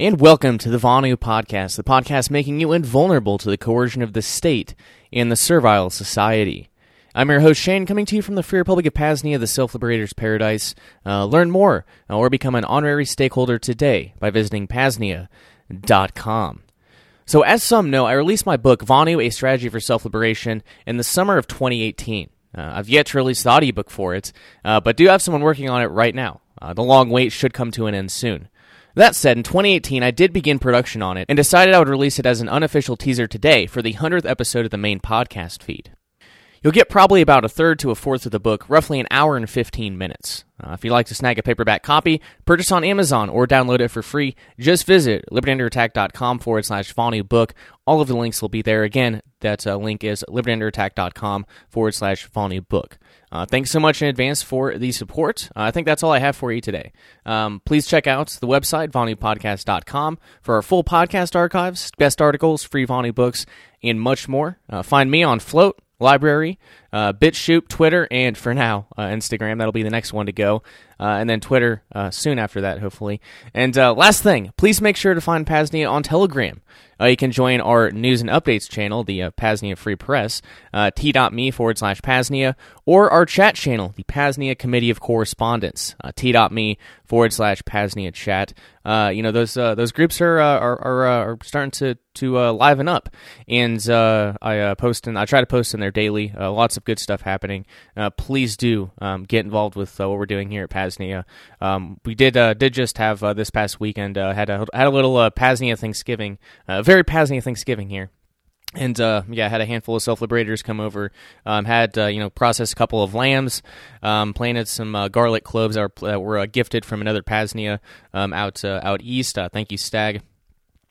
And welcome to the Vonu Podcast, the podcast making you invulnerable to the coercion of the state and the servile society. I'm your host, Shane, coming to you from the Free Republic of Pasnia, the Self Liberator's Paradise. Uh, learn more uh, or become an honorary stakeholder today by visiting pasnia.com. So, as some know, I released my book, Vonu A Strategy for Self Liberation, in the summer of 2018. Uh, I've yet to release the audiobook for it, uh, but do have someone working on it right now. Uh, the long wait should come to an end soon. That said, in 2018, I did begin production on it and decided I would release it as an unofficial teaser today for the 100th episode of the main podcast feed. You'll get probably about a third to a fourth of the book, roughly an hour and 15 minutes. Uh, if you'd like to snag a paperback copy, purchase on Amazon or download it for free, just visit libertyunderattack.com forward slash Vonu book. All of the links will be there. Again, that uh, link is libertyunderattack.com forward slash Vonu book. Uh, thanks so much in advance for the support. Uh, I think that's all I have for you today. Um, please check out the website, VonuPodcast.com, for our full podcast archives, best articles, free Vonu books, and much more. Uh, find me on Flote, LBRY, uh, Twitter, and for now, uh, Instagram. That'll be the next one to go. Uh, and then Twitter uh, soon after that, hopefully. And uh, last thing, please make sure to find Pasnia on Telegram. Uh, you can join our news and updates channel, the Pasnia Free Press, t.me forward slash Pasnia, or our chat channel, the Pasnia Committee of Correspondence, t.me forward slash Pasnia chat. You know, those those groups are are, are, are starting to, to liven up. And I post and I try to post in there daily. Lots of good stuff happening. Uh, please do um, get involved with uh, what we're doing here at Pasnia. Um, we did uh, did just have uh, this past weekend uh, had a had a little Pasnia Thanksgiving, very Pasnia Thanksgiving here. And uh, yeah, had a handful of self liberators come over. Um, had uh, you know processed a couple of lambs, um, planted some uh, garlic cloves that were, that were gifted from another Pasnia um, out out east. Thank you, Stag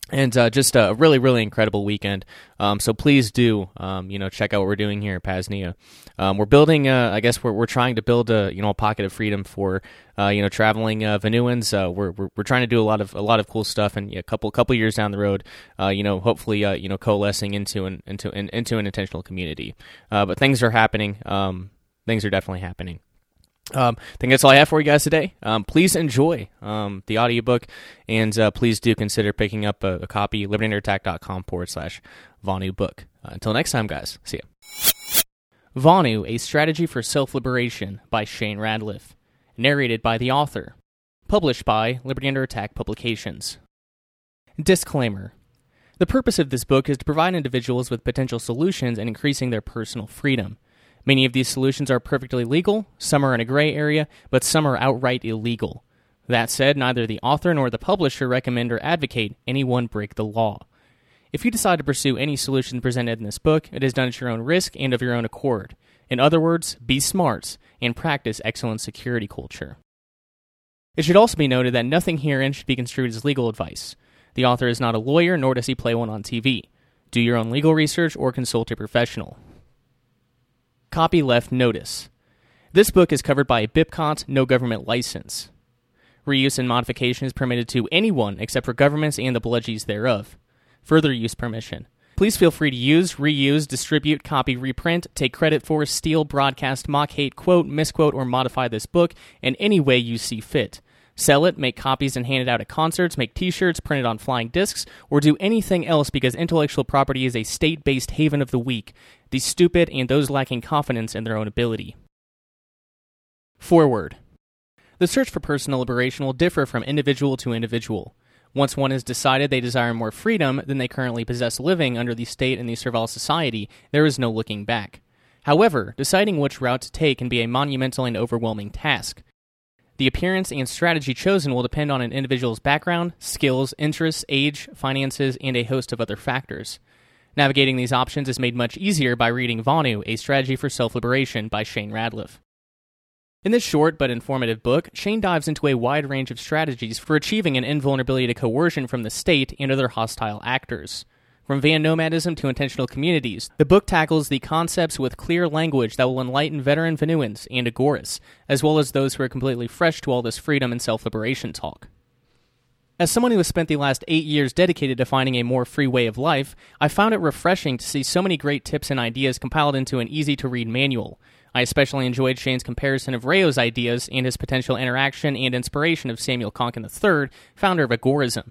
and uh, just a really really incredible weekend. Um, so please do um, you know check out what we're doing here at pasnia um, we're building uh, i guess we're, we're trying to build a you know a pocket of freedom for uh, you know traveling uh, Vonuans. Uh, we're, we're we're trying to do a lot of a lot of cool stuff and yeah, a couple couple years down the road uh, you know hopefully uh, you know coalescing into an into an into an intentional community. But things are happening. Um, things are definitely happening um, I think that's all I have for you guys today. Um, please enjoy um, the audiobook, and uh, please do consider picking up a, a copy, libertyunderattack.com forward slash Vonu book. Uh, until next time, guys, see ya. Vonu, A Strategy for Self Liberation by Shane Radliff. Narrated by the author. Published by Liberty Under Attack Publications. Disclaimer The purpose of this book is to provide individuals with potential solutions in increasing their personal freedom. Many of these solutions are perfectly legal, some are in a gray area, but some are outright illegal. That said, neither the author nor the publisher recommend or advocate anyone break the law. If you decide to pursue any solution presented in this book, it is done at your own risk and of your own accord. In other words, be smart and practice excellent security culture. It should also be noted that nothing herein should be construed as legal advice. The author is not a lawyer, nor does he play one on TV. Do your own legal research or consult a professional. Copy left notice. This book is covered by a BIPCOT no government license. Reuse and modification is permitted to anyone except for governments and the bludgies thereof. Further use permission. Please feel free to use, reuse, distribute, copy, reprint, take credit for, steal, broadcast, mock, hate, quote, misquote, or modify this book in any way you see fit. Sell it, make copies and hand it out at concerts, make t shirts, print it on flying discs, or do anything else because intellectual property is a state based haven of the weak, the stupid, and those lacking confidence in their own ability. Forward. The search for personal liberation will differ from individual to individual. Once one has decided they desire more freedom than they currently possess living under the state and the servile society, there is no looking back. However, deciding which route to take can be a monumental and overwhelming task. The appearance and strategy chosen will depend on an individual's background, skills, interests, age, finances, and a host of other factors. Navigating these options is made much easier by reading Vonu, A Strategy for Self Liberation by Shane Radliff. In this short but informative book, Shane dives into a wide range of strategies for achieving an invulnerability to coercion from the state and other hostile actors. From van nomadism to intentional communities, the book tackles the concepts with clear language that will enlighten veteran Vonuans and Agoras, as well as those who are completely fresh to all this freedom and self liberation talk. As someone who has spent the last eight years dedicated to finding a more free way of life, I found it refreshing to see so many great tips and ideas compiled into an easy to read manual. I especially enjoyed Shane's comparison of Rayo's ideas and his potential interaction and inspiration of Samuel Konkin III, founder of Agorism.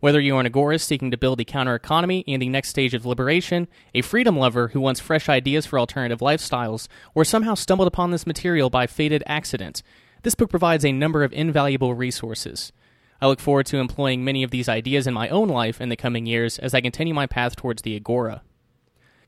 Whether you are an agorist seeking to build a counter economy and the next stage of liberation, a freedom lover who wants fresh ideas for alternative lifestyles, or somehow stumbled upon this material by fated accident, this book provides a number of invaluable resources. I look forward to employing many of these ideas in my own life in the coming years as I continue my path towards the Agora.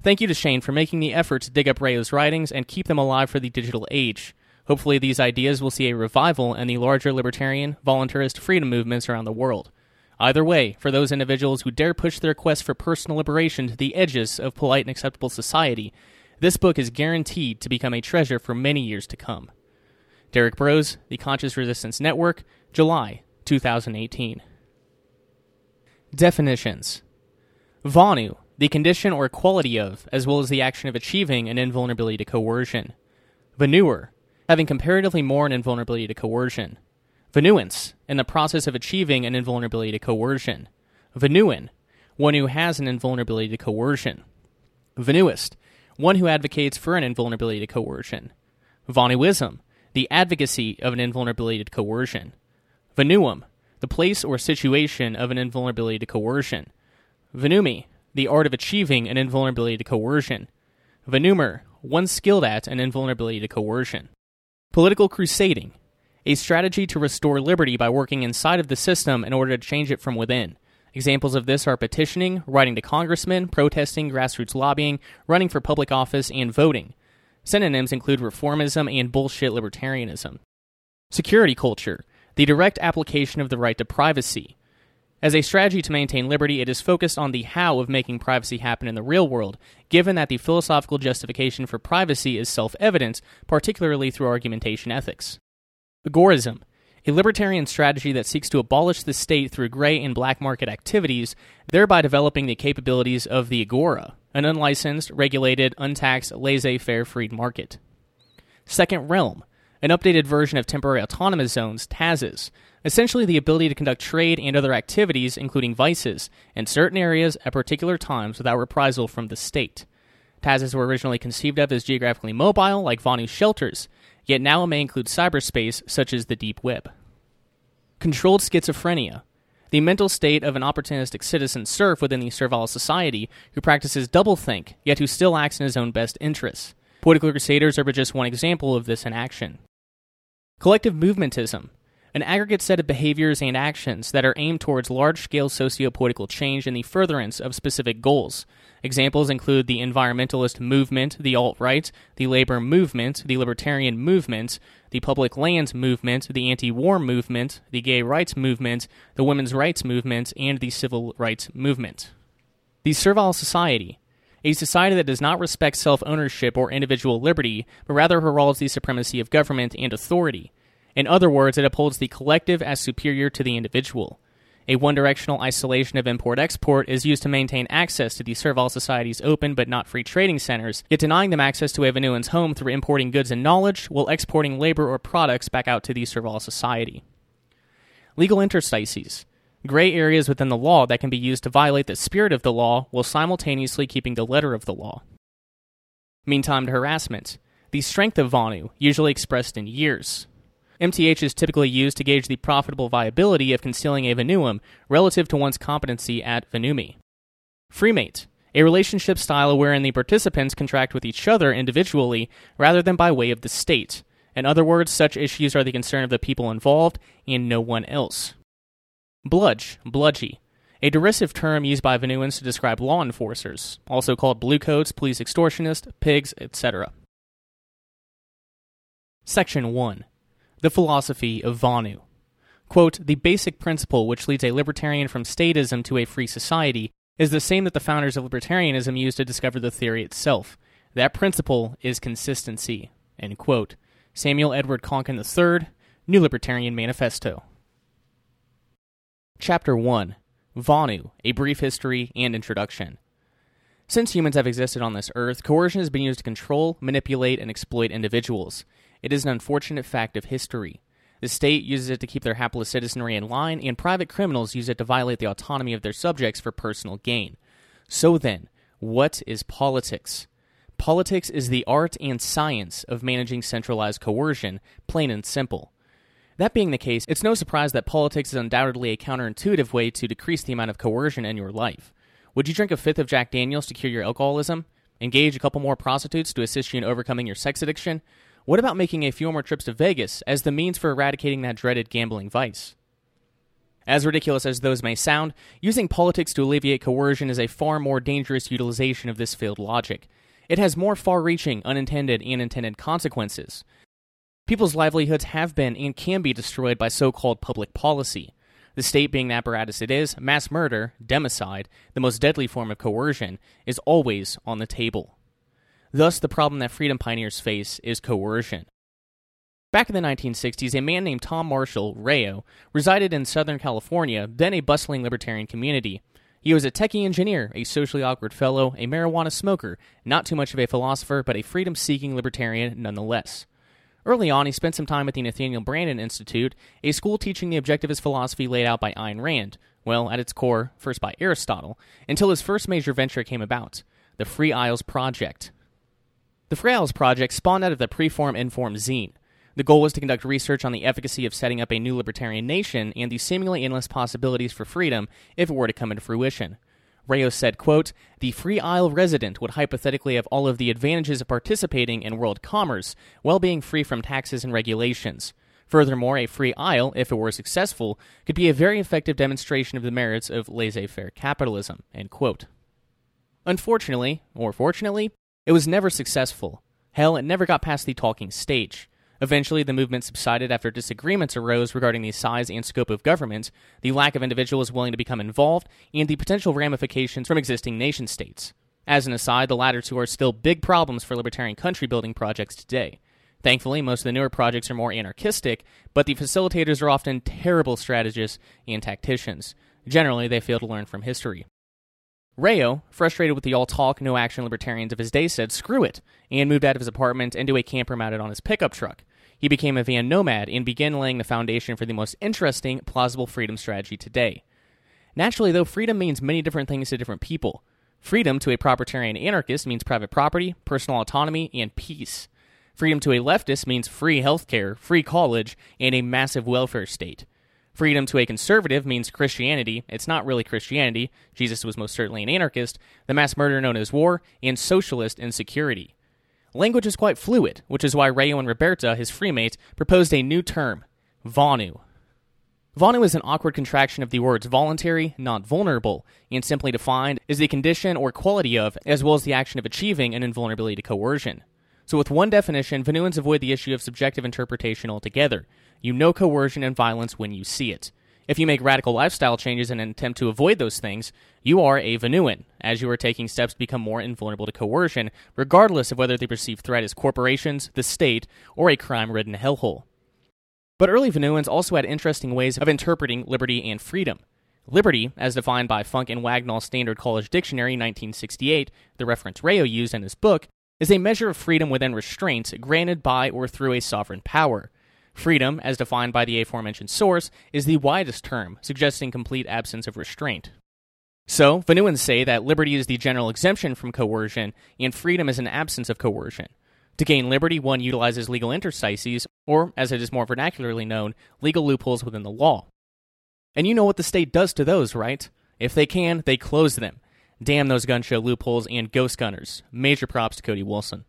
Thank you to Shane for making the effort to dig up Rayo's writings and keep them alive for the digital age. Hopefully, these ideas will see a revival in the larger libertarian, voluntarist freedom movements around the world. Either way, for those individuals who dare push their quest for personal liberation to the edges of polite and acceptable society, this book is guaranteed to become a treasure for many years to come. Derrick Broze, The Conscious Resistance Network, July 2018. Definitions Vonu, the condition or quality of, as well as the action of achieving an invulnerability to coercion. Vonuer, having comparatively more an invulnerability to coercion. Venuance, in the process of achieving an invulnerability to coercion. Venuin, one who has an invulnerability to coercion. Vonuist, one who advocates for an invulnerability to coercion. Vonuism, the advocacy of an invulnerability to coercion. Venuum, the place or situation of an invulnerability to coercion. Venumi, the art of achieving an invulnerability to coercion. Venumer, one skilled at an invulnerability to coercion. Political crusading, a strategy to restore liberty by working inside of the system in order to change it from within. Examples of this are petitioning, writing to congressmen, protesting, grassroots lobbying, running for public office, and voting. Synonyms include reformism and bullshit libertarianism. Security culture, the direct application of the right to privacy. As a strategy to maintain liberty, it is focused on the how of making privacy happen in the real world, given that the philosophical justification for privacy is self evident, particularly through argumentation ethics. Agorism, a libertarian strategy that seeks to abolish the state through gray and black market activities, thereby developing the capabilities of the agora, an unlicensed, regulated, untaxed, laissez faire free market. Second Realm, an updated version of temporary autonomous zones, TAZs, essentially the ability to conduct trade and other activities, including vices, in certain areas at particular times without reprisal from the state. TAZs were originally conceived of as geographically mobile, like Vonu shelters, yet now it may include cyberspace, such as the deep web. Controlled schizophrenia, the mental state of an opportunistic citizen serf within the servile society who practices doublethink, yet who still acts in his own best interests. Political crusaders are but just one example of this in action. Collective movementism, an aggregate set of behaviors and actions that are aimed towards large scale socio political change in the furtherance of specific goals. Examples include the environmentalist movement, the alt right, the labor movement, the libertarian movement, the public lands movement, the anti war movement, the gay rights movement, the women's rights movement, and the civil rights movement. The servile society, a society that does not respect self ownership or individual liberty, but rather heralds the supremacy of government and authority. In other words, it upholds the collective as superior to the individual. A one directional isolation of import export is used to maintain access to the servile society's open but not free trading centers, yet denying them access to a Vonuan's home through importing goods and knowledge while exporting labor or products back out to the servile society. Legal interstices gray areas within the law that can be used to violate the spirit of the law while simultaneously keeping the letter of the law. Meantime, to harassment, the strength of VONU, usually expressed in years. MTH is typically used to gauge the profitable viability of concealing a venuum relative to one's competency at venumi. Freemate, a relationship style wherein the participants contract with each other individually rather than by way of the state. In other words, such issues are the concern of the people involved and no one else. Bludge, bludgy, a derisive term used by Vonuans to describe law enforcers, also called bluecoats, police extortionists, pigs, etc. Section 1 the philosophy of Vonu. Quote, the basic principle which leads a libertarian from statism to a free society is the same that the founders of libertarianism used to discover the theory itself. That principle is consistency. End quote. Samuel Edward Konkin III, New Libertarian Manifesto. Chapter 1 Vonu A Brief History and Introduction. Since humans have existed on this earth, coercion has been used to control, manipulate, and exploit individuals. It is an unfortunate fact of history. The state uses it to keep their hapless citizenry in line, and private criminals use it to violate the autonomy of their subjects for personal gain. So then, what is politics? Politics is the art and science of managing centralized coercion, plain and simple. That being the case, it's no surprise that politics is undoubtedly a counterintuitive way to decrease the amount of coercion in your life. Would you drink a fifth of Jack Daniels to cure your alcoholism? Engage a couple more prostitutes to assist you in overcoming your sex addiction? What about making a few more trips to Vegas as the means for eradicating that dreaded gambling vice? As ridiculous as those may sound, using politics to alleviate coercion is a far more dangerous utilization of this failed logic. It has more far reaching, unintended, and intended consequences. People's livelihoods have been and can be destroyed by so called public policy. The state being the apparatus it is, mass murder, democide, the most deadly form of coercion, is always on the table. Thus, the problem that freedom pioneers face is coercion. Back in the 1960s, a man named Tom Marshall, Rayo, resided in Southern California, then a bustling libertarian community. He was a techie engineer, a socially awkward fellow, a marijuana smoker, not too much of a philosopher, but a freedom seeking libertarian nonetheless. Early on, he spent some time at the Nathaniel Branden Institute, a school teaching the objectivist philosophy laid out by Ayn Rand, well, at its core, first by Aristotle, until his first major venture came about the Free Isles Project. The Free Isles Project spawned out of the Preform Inform zine. The goal was to conduct research on the efficacy of setting up a new libertarian nation and the seemingly endless possibilities for freedom if it were to come into fruition. Rayo said, quote, The Free Isle resident would hypothetically have all of the advantages of participating in world commerce while being free from taxes and regulations. Furthermore, a free isle, if it were successful, could be a very effective demonstration of the merits of laissez faire capitalism. Unfortunately, or fortunately, it was never successful. Hell, it never got past the talking stage. Eventually, the movement subsided after disagreements arose regarding the size and scope of government, the lack of individuals willing to become involved, and the potential ramifications from existing nation states. As an aside, the latter two are still big problems for libertarian country building projects today. Thankfully, most of the newer projects are more anarchistic, but the facilitators are often terrible strategists and tacticians. Generally, they fail to learn from history. Rayo, frustrated with the all talk, no action libertarians of his day, said screw it, and moved out of his apartment into a camper mounted on his pickup truck. He became a van nomad and began laying the foundation for the most interesting, plausible freedom strategy today. Naturally, though, freedom means many different things to different people. Freedom to a propertarian anarchist means private property, personal autonomy, and peace. Freedom to a leftist means free healthcare, free college, and a massive welfare state. Freedom to a conservative means Christianity. It's not really Christianity. Jesus was most certainly an anarchist, the mass murder known as war, and socialist insecurity. Language is quite fluid, which is why Rayo and Roberta, his freemate, proposed a new term, VONU. VONU is an awkward contraction of the words voluntary, not vulnerable, and simply defined is the condition or quality of, as well as the action of achieving an invulnerability to coercion. So, with one definition, Vonuans avoid the issue of subjective interpretation altogether. You know coercion and violence when you see it. If you make radical lifestyle changes in an attempt to avoid those things, you are a Vonuan, as you are taking steps to become more invulnerable to coercion, regardless of whether the perceived threat is corporations, the state, or a crime ridden hellhole. But early Vonuans also had interesting ways of interpreting liberty and freedom. Liberty, as defined by Funk and Wagnall's Standard College Dictionary 1968, the reference Rayo used in his book, is a measure of freedom within restraints granted by or through a sovereign power. Freedom, as defined by the aforementioned source, is the widest term, suggesting complete absence of restraint. So, Vonuans say that liberty is the general exemption from coercion, and freedom is an absence of coercion. To gain liberty, one utilizes legal interstices, or, as it is more vernacularly known, legal loopholes within the law. And you know what the state does to those, right? If they can, they close them. Damn those gun show loopholes and ghost gunners. Major props to Cody Wilson.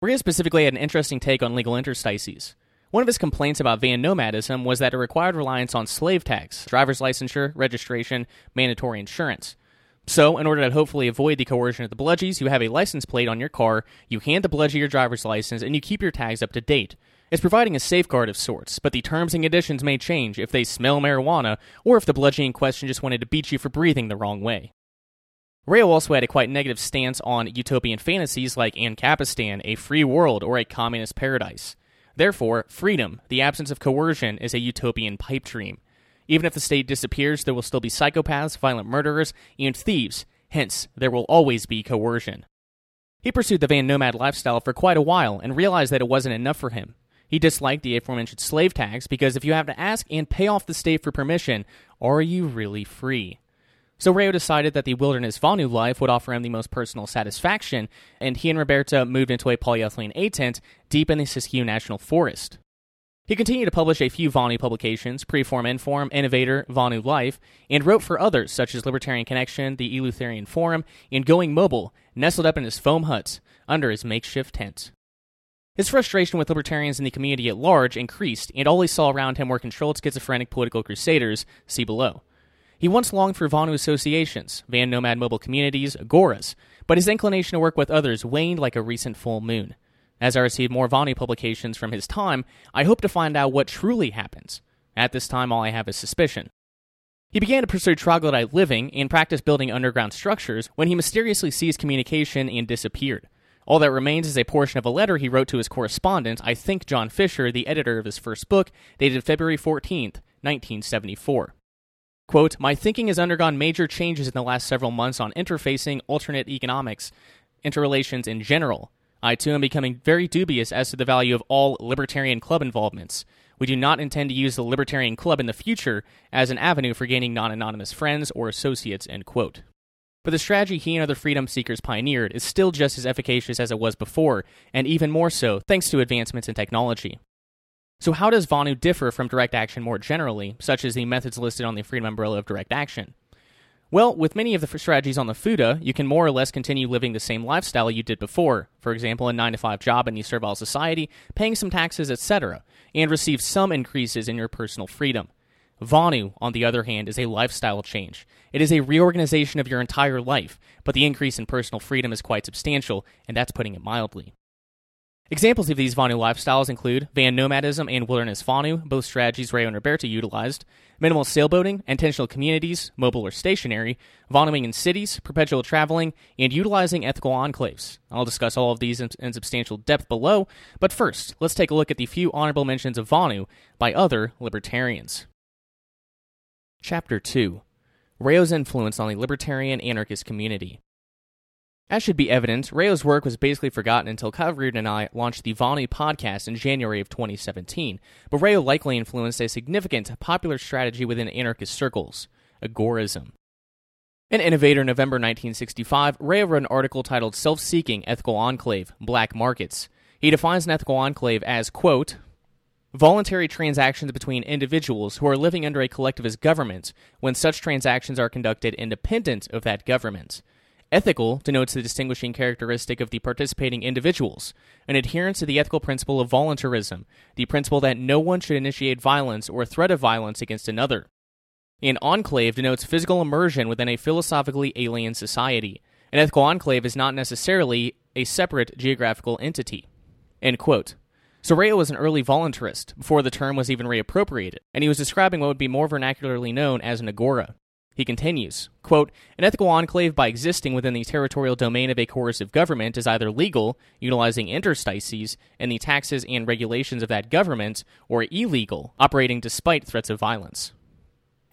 Rayo specifically had an interesting take on legal interstices. One of his complaints about van nomadism was that it required reliance on slave tax, driver's licensure, registration, mandatory insurance. So, in order to hopefully avoid the coercion of the bludgies, you have a license plate on your car, you hand the bludgie your driver's license, and you keep your tags up to date. It's providing a safeguard of sorts, but the terms and conditions may change if they smell marijuana or if the bludgie in question just wanted to beat you for breathing the wrong way. Rayo also had a quite negative stance on utopian fantasies like Ancapistan, a free world, or a communist paradise. Therefore, freedom, the absence of coercion, is a utopian pipe dream. Even if the state disappears, there will still be psychopaths, violent murderers, and thieves, hence, there will always be coercion. He pursued the van nomad lifestyle for quite a while and realized that it wasn't enough for him. He disliked the aforementioned slave tax because if you have to ask and pay off the state for permission, are you really free? So Rayo decided that the wilderness Vonu life would offer him the most personal satisfaction, and he and Roberta moved into a polyethylene A tent deep in the Siskiyou National Forest. He continued to publish a few VONU publications, Preform Inform, Innovator, VONU Life, and wrote for others such as Libertarian Connection, the Eleutherian Forum, and Going Mobile, nestled up in his foam hut under his makeshift tent. His frustration with libertarians in the community at large increased, and all he saw around him were controlled schizophrenic political crusaders, see below. He once longed for Vonu associations, van nomad mobile communities, agoras, but his inclination to work with others waned like a recent full moon. As I receive more Vonu publications from his time, I hope to find out what truly happens. At this time, all I have is suspicion. He began to pursue troglodyte living and practice building underground structures when he mysteriously ceased communication and disappeared. All that remains is a portion of a letter he wrote to his correspondent, I think John Fisher, the editor of his first book, dated February 14th, 1974. Quote, My thinking has undergone major changes in the last several months on interfacing alternate economics, interrelations in general, I too am becoming very dubious as to the value of all Libertarian Club involvements. We do not intend to use the Libertarian Club in the future as an avenue for gaining non anonymous friends or associates. End quote. But the strategy he and other freedom seekers pioneered is still just as efficacious as it was before, and even more so thanks to advancements in technology. So, how does VONU differ from direct action more generally, such as the methods listed on the freedom umbrella of direct action? Well, with many of the strategies on the FUTA, you can more or less continue living the same lifestyle you did before. For example, a 9 to 5 job in the servile society, paying some taxes, etc., and receive some increases in your personal freedom. VONU, on the other hand, is a lifestyle change. It is a reorganization of your entire life, but the increase in personal freedom is quite substantial, and that's putting it mildly. Examples of these VONU lifestyles include van nomadism and wilderness VONU, both strategies Rayo and Roberta utilized, minimal sailboating, intentional communities, mobile or stationary, VONUing in cities, perpetual traveling, and utilizing ethical enclaves. I'll discuss all of these in, in substantial depth below, but first, let's take a look at the few honorable mentions of VONU by other libertarians. Chapter 2 Rayo's influence on the libertarian anarchist community. As should be evident, Rayo's work was basically forgotten until Kyle and I launched the VONU podcast in January of 2017, but Rayo likely influenced a significant popular strategy within anarchist circles, agorism. An innovator November 1965, Rayo wrote an article titled Self-Seeking Ethical Enclave, Black Markets. He defines an ethical enclave as, quote, voluntary transactions between individuals who are living under a collectivist government when such transactions are conducted independent of that government. Ethical denotes the distinguishing characteristic of the participating individuals, an adherence to the ethical principle of voluntarism, the principle that no one should initiate violence or threat of violence against another. An enclave denotes physical immersion within a philosophically alien society. An ethical enclave is not necessarily a separate geographical entity. End quote. So Rayo was an early voluntarist, before the term was even reappropriated, and he was describing what would be more vernacularly known as an agora. He continues, quote, An ethical enclave by existing within the territorial domain of a coercive government is either legal, utilizing interstices and the taxes and regulations of that government, or illegal, operating despite threats of violence.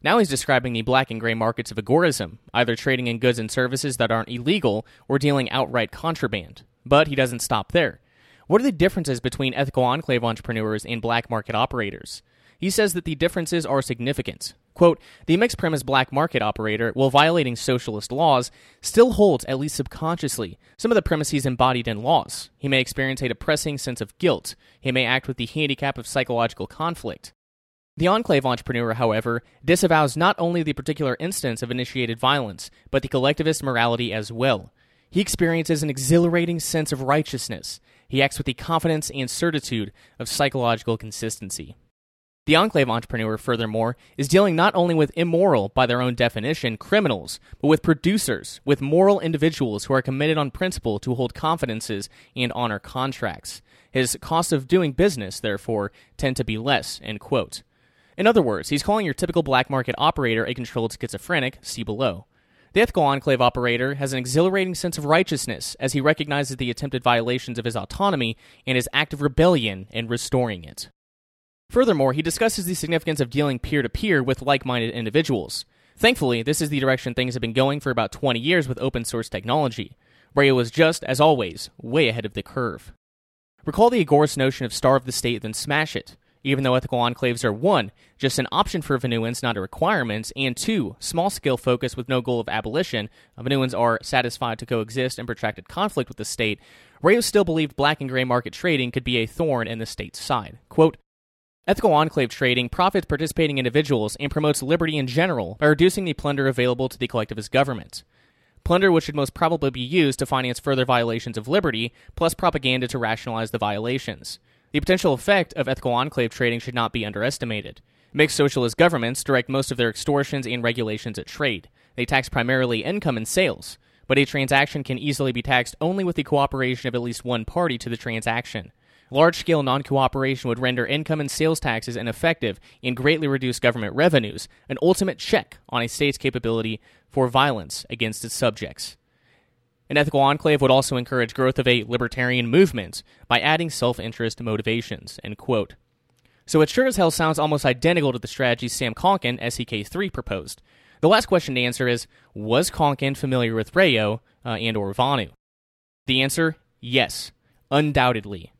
Now he's describing the black and gray markets of agorism, either trading in goods and services that aren't illegal or dealing outright contraband. But he doesn't stop there. What are the differences between ethical enclave entrepreneurs and black market operators? He says that the differences are significant. Quote, the mixed premise black market operator, while violating socialist laws, still holds, at least subconsciously, some of the premises embodied in laws. He may experience a depressing sense of guilt. He may act with the handicap of psychological conflict. The enclave entrepreneur, however, disavows not only the particular instance of initiated violence, but the collectivist morality as well. He experiences an exhilarating sense of righteousness. He acts with the confidence and certitude of psychological consistency. The enclave entrepreneur, furthermore, is dealing not only with immoral, by their own definition, criminals, but with producers, with moral individuals who are committed on principle to hold confidences and honor contracts. His costs of doing business, therefore, tend to be less. End quote. In other words, he's calling your typical black market operator a controlled schizophrenic, see below. The ethical enclave operator has an exhilarating sense of righteousness as he recognizes the attempted violations of his autonomy and his act of rebellion in restoring it. Furthermore, he discusses the significance of dealing peer to peer with like minded individuals. Thankfully, this is the direction things have been going for about 20 years with open source technology. Rayo was just, as always, way ahead of the curve. Recall the agorist notion of starve the state, then smash it. Even though ethical enclaves are one, just an option for Vonuans, not a requirement, and two, small scale focus with no goal of abolition, uh, Vonuans are satisfied to coexist in protracted conflict with the state, Rayo still believed black and gray market trading could be a thorn in the state's side. Quote, Ethical enclave trading profits participating individuals and promotes liberty in general by reducing the plunder available to the collectivist government. Plunder which should most probably be used to finance further violations of liberty, plus propaganda to rationalize the violations. The potential effect of ethical enclave trading should not be underestimated. Mixed socialist governments direct most of their extortions and regulations at trade. They tax primarily income and sales, but a transaction can easily be taxed only with the cooperation of at least one party to the transaction. Large scale non cooperation would render income and sales taxes ineffective and greatly reduce government revenues, an ultimate check on a state's capability for violence against its subjects. An ethical enclave would also encourage growth of a libertarian movement by adding self interest motivations. End quote. So it sure as hell sounds almost identical to the strategy Sam Konkin, SEK3, proposed. The last question to answer is Was Konkin familiar with Rayo uh, and or Vonu? The answer yes, undoubtedly.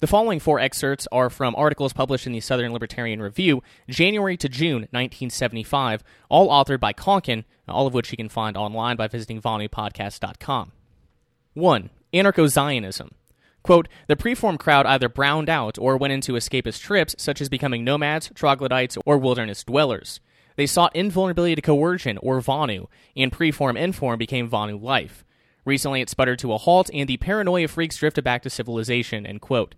The following four excerpts are from articles published in the Southern Libertarian Review, January to June 1975, all authored by Konkin, all of which you can find online by visiting VonuPodcast.com. 1. Anarcho Zionism. Quote, the preform crowd either browned out or went into escapist trips, such as becoming nomads, troglodytes, or wilderness dwellers. They sought invulnerability to coercion, or VONU, and preform inform became VONU life. Recently, it sputtered to a halt, and the paranoia freaks drifted back to civilization. End quote.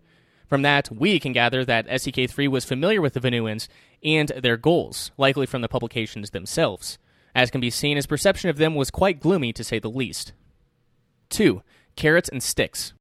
From that, we can gather that SEK3 was familiar with the Vonuans and their goals, likely from the publications themselves. As can be seen, his perception of them was quite gloomy, to say the least. 2. Carrots and Sticks.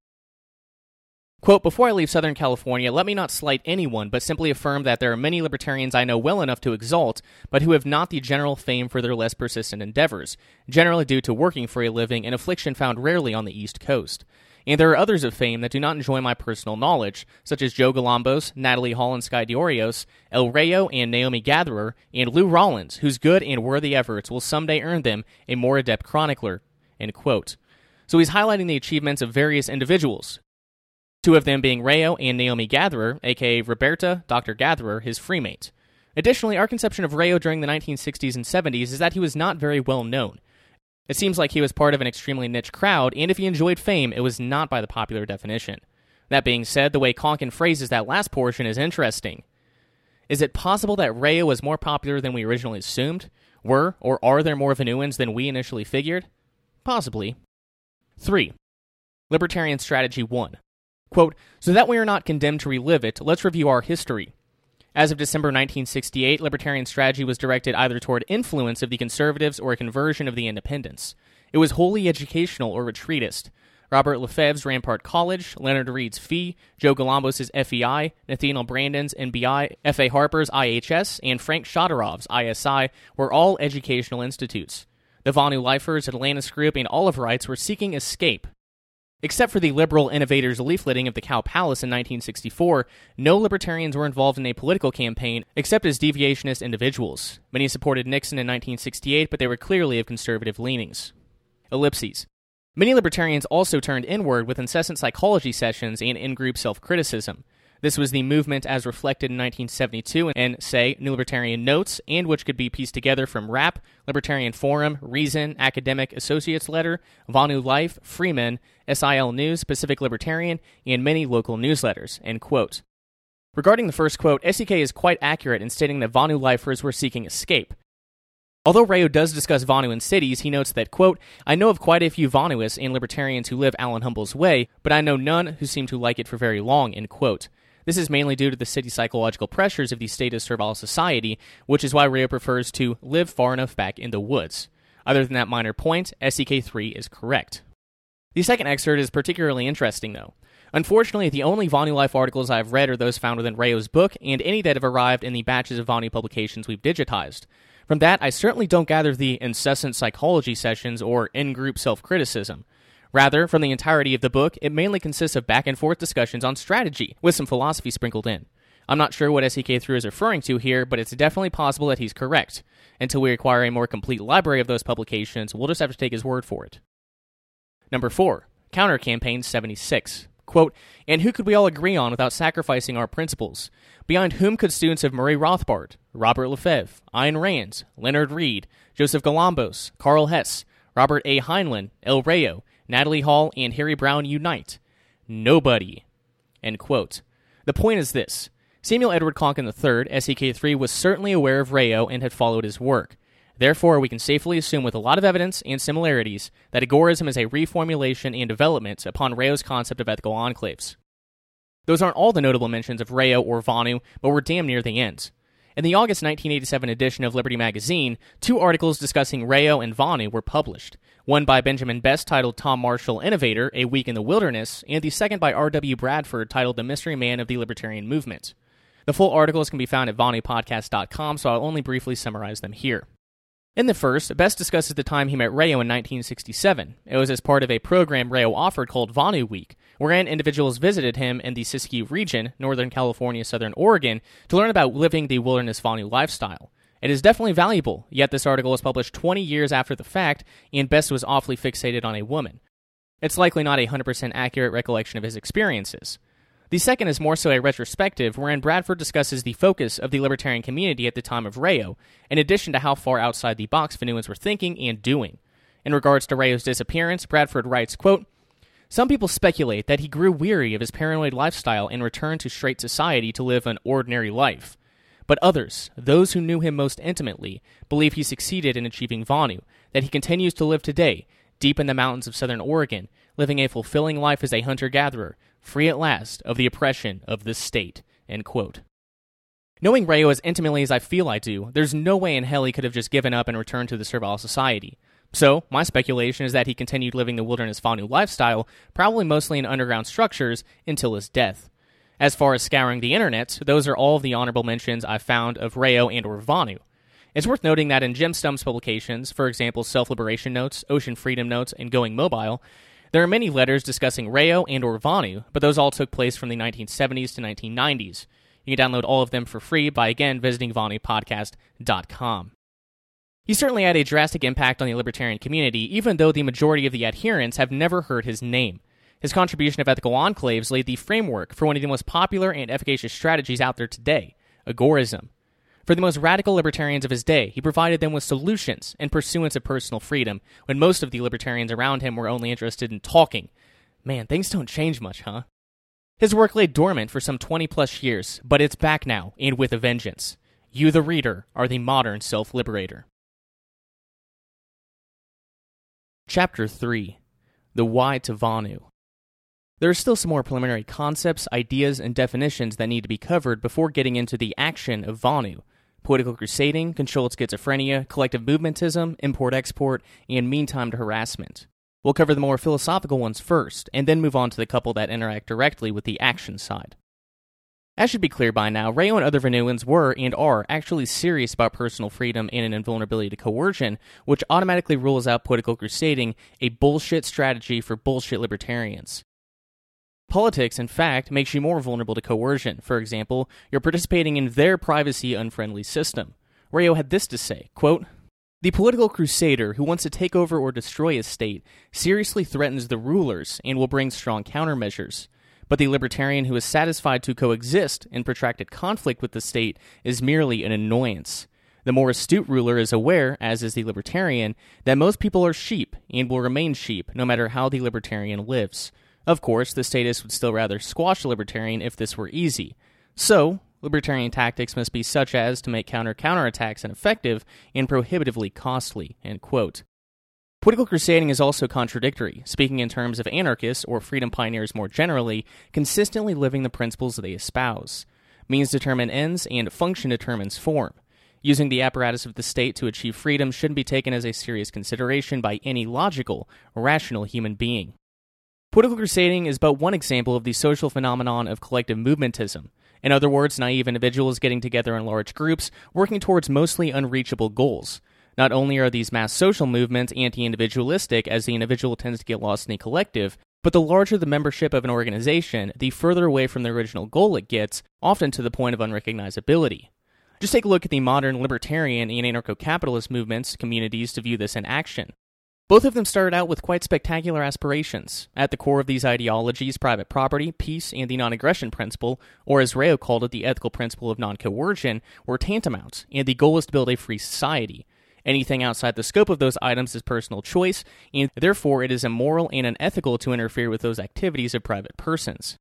Quote, Before I leave Southern California, let me not slight anyone, but simply affirm that there are many libertarians I know well enough to exalt, but who have not the general fame for their less persistent endeavors, generally due to working for a living, an affliction found rarely on the East Coast. And there are others of fame that do not enjoy my personal knowledge, such as Joe Galambos, Natalie Hall and Skye d'Aureous, El Rayo and Naomi Gatherer, and Lou Rollins, whose good and worthy efforts will someday earn them a more adept chronicler. So he's highlighting the achievements of various individuals, two of them being Rayo and Naomi Gatherer, aka Roberta, Dr. Gatherer, his freemate. Additionally, our conception of Rayo during the 1960s and 70s is that he was not very well known. It seems like he was part of an extremely niche crowd, and if he enjoyed fame, it was not by the popular definition. That being said, the way Konkin phrases that last portion is interesting. Is it possible that Rayo was more popular than we originally assumed? Were or are there more Vonuans than we initially figured? Possibly. 3. Libertarian Strategy 1. Quote, so that we are not condemned to relive it, let's review our history. As of December 1968, libertarian strategy was directed either toward influence of the conservatives or a conversion of the independents. It was wholly educational or retreatist. Robert LeFevre's Rampart College, Leonard Read's FEE, Joe Galambos' FEI, Nathaniel Branden's NBI, F.A. Harper's IHS, and Frank Chodorov's ISI were all educational institutes. The Vonu Lifers, Atlantis Group, and Olive Rights were seeking escape Except for the liberal innovators' leafleting of the Cow Palace in 1964, no libertarians were involved in a political campaign except as deviationist individuals. Many supported Nixon in 1968, but they were clearly of conservative leanings. Ellipses. Many libertarians also turned inward with incessant psychology sessions and in group self criticism. This was the movement as reflected in 1972 in, say, New Libertarian Notes, and which could be pieced together from RAP, Libertarian Forum, Reason, Academic Associates Letter, Vonu Life, Freeman, SIL News, Pacific Libertarian, and many local newsletters. End quote. Regarding the first quote, SEK is quite accurate in stating that Vonu lifers were seeking escape. Although Rayo does discuss Vonu in cities, he notes that, quote, I know of quite a few Vonuists and libertarians who live Alan Humble's way, but I know none who seem to like it for very long, end quote. This is mainly due to the city's psychological pressures of the statist servile society, which is why Rayo prefers to live far enough back in the woods. Other than that minor point, SEK3 is correct. The second excerpt is particularly interesting, though. Unfortunately, the only Vonu Life articles I've read are those found within Rayo's book and any that have arrived in the batches of Vonu publications we've digitized. From that, I certainly don't gather the incessant psychology sessions or in group self criticism. Rather, from the entirety of the book, it mainly consists of back and forth discussions on strategy, with some philosophy sprinkled in. I'm not sure what SEK3 is referring to here, but it's definitely possible that he's correct. Until we acquire a more complete library of those publications, we'll just have to take his word for it. Number 4. Counter Campaign 76. Quote, and who could we all agree on without sacrificing our principles? Behind whom could students of Murray Rothbard, Robert LeFevre, Ayn Rand, Leonard Read, Joseph Galambos, Karl Hess, Robert A. Heinlein, El Rayo, Natalie Hall, and Harry Browne unite? Nobody. End quote. The point is this Samuel Edward Konkin III, SEK3, was certainly aware of Rayo and had followed his work. Therefore, we can safely assume with a lot of evidence and similarities that agorism is a reformulation and development upon Rayo's concept of ethical enclaves. Those aren't all the notable mentions of Rayo or Vonu, but we're damn near the end. In the August 1987 edition of Liberty magazine, two articles discussing Rayo and Vonu were published. One by Benjamin Best titled Tom Marshall Innovator, A Week in the Wilderness, and the second by R.W. Bradford titled The Mystery Man of the Libertarian Movement. The full articles can be found at VonuPodcast.com, so I'll only briefly summarize them here. In the first, Best discusses the time he met Rayo in 1967. It was as part of a program Rayo offered called Vonu Week, wherein individuals visited him in the Siskiyou region, Northern California, Southern Oregon, to learn about living the wilderness Vonu lifestyle. It is definitely valuable, yet this article was published 20 years after the fact, and Best was awfully fixated on a woman. It's likely not a 100% accurate recollection of his experiences. The second is more so a retrospective, wherein Bradford discusses the focus of the libertarian community at the time of Rayo, in addition to how far outside the box Vonuans were thinking and doing. In regards to Rayo's disappearance, Bradford writes, quote, Some people speculate that he grew weary of his paranoid lifestyle and returned to straight society to live an ordinary life. But others, those who knew him most intimately, believe he succeeded in achieving Vonu, that he continues to live today, deep in the mountains of southern Oregon, living a fulfilling life as a hunter gatherer, free at last of the oppression of the state. Knowing Rayo as intimately as I feel I do, there's no way in hell he could have just given up and returned to the servile society. So, my speculation is that he continued living the wilderness Vonu lifestyle, probably mostly in underground structures, until his death. As far as scouring the internet, those are all the honorable mentions I've found of Rayo and or Vonu. It's worth noting that in Jim Stumm's publications, for example Self Liberation Notes, Ocean Freedom Notes, and Going Mobile, there are many letters discussing Rayo and or Vonu, but those all took place from the 1970s to 1990s. You can download all of them for free by again visiting VonuPodcast.com. He certainly had a drastic impact on the libertarian community, even though the majority of the adherents have never heard his name. His contribution of ethical enclaves laid the framework for one of the most popular and efficacious strategies out there today agorism. For the most radical libertarians of his day, he provided them with solutions in pursuance of personal freedom, when most of the libertarians around him were only interested in talking. Man, things don't change much, huh? His work lay dormant for some 20 plus years, but it's back now, and with a vengeance. You, the reader, are the modern self liberator. Chapter 3 The Why to Vonu. There are still some more preliminary concepts, ideas, and definitions that need to be covered before getting into the action of VONU political crusading, controlled schizophrenia, collective movementism, import export, and meantime to harassment. We'll cover the more philosophical ones first, and then move on to the couple that interact directly with the action side. As should be clear by now, Rayo and other Vonuans were and are actually serious about personal freedom and an invulnerability to coercion, which automatically rules out political crusading, a bullshit strategy for bullshit libertarians. Politics, in fact, makes you more vulnerable to coercion. For example, you're participating in their privacy unfriendly system. Rayo had this to say quote, The political crusader who wants to take over or destroy a state seriously threatens the rulers and will bring strong countermeasures. But the libertarian who is satisfied to coexist in protracted conflict with the state is merely an annoyance. The more astute ruler is aware, as is the libertarian, that most people are sheep and will remain sheep no matter how the libertarian lives. Of course, the statist would still rather squash libertarian if this were easy. So, libertarian tactics must be such as to make counter counterattacks ineffective and prohibitively costly. Political crusading is also contradictory, speaking in terms of anarchists or freedom pioneers more generally, consistently living the principles they espouse. Means determine ends, and function determines form. Using the apparatus of the state to achieve freedom shouldn't be taken as a serious consideration by any logical, rational human being. Political crusading is but one example of the social phenomenon of collective movementism. In other words, naive individuals getting together in large groups, working towards mostly unreachable goals. Not only are these mass social movements anti individualistic, as the individual tends to get lost in the collective, but the larger the membership of an organization, the further away from the original goal it gets, often to the point of unrecognizability. Just take a look at the modern libertarian and anarcho capitalist movements, communities to view this in action. Both of them started out with quite spectacular aspirations. At the core of these ideologies, private property, peace, and the non aggression principle, or as Rayo called it, the ethical principle of non coercion, were tantamount, and the goal is to build a free society. Anything outside the scope of those items is personal choice, and therefore it is immoral and unethical to interfere with those activities of private persons.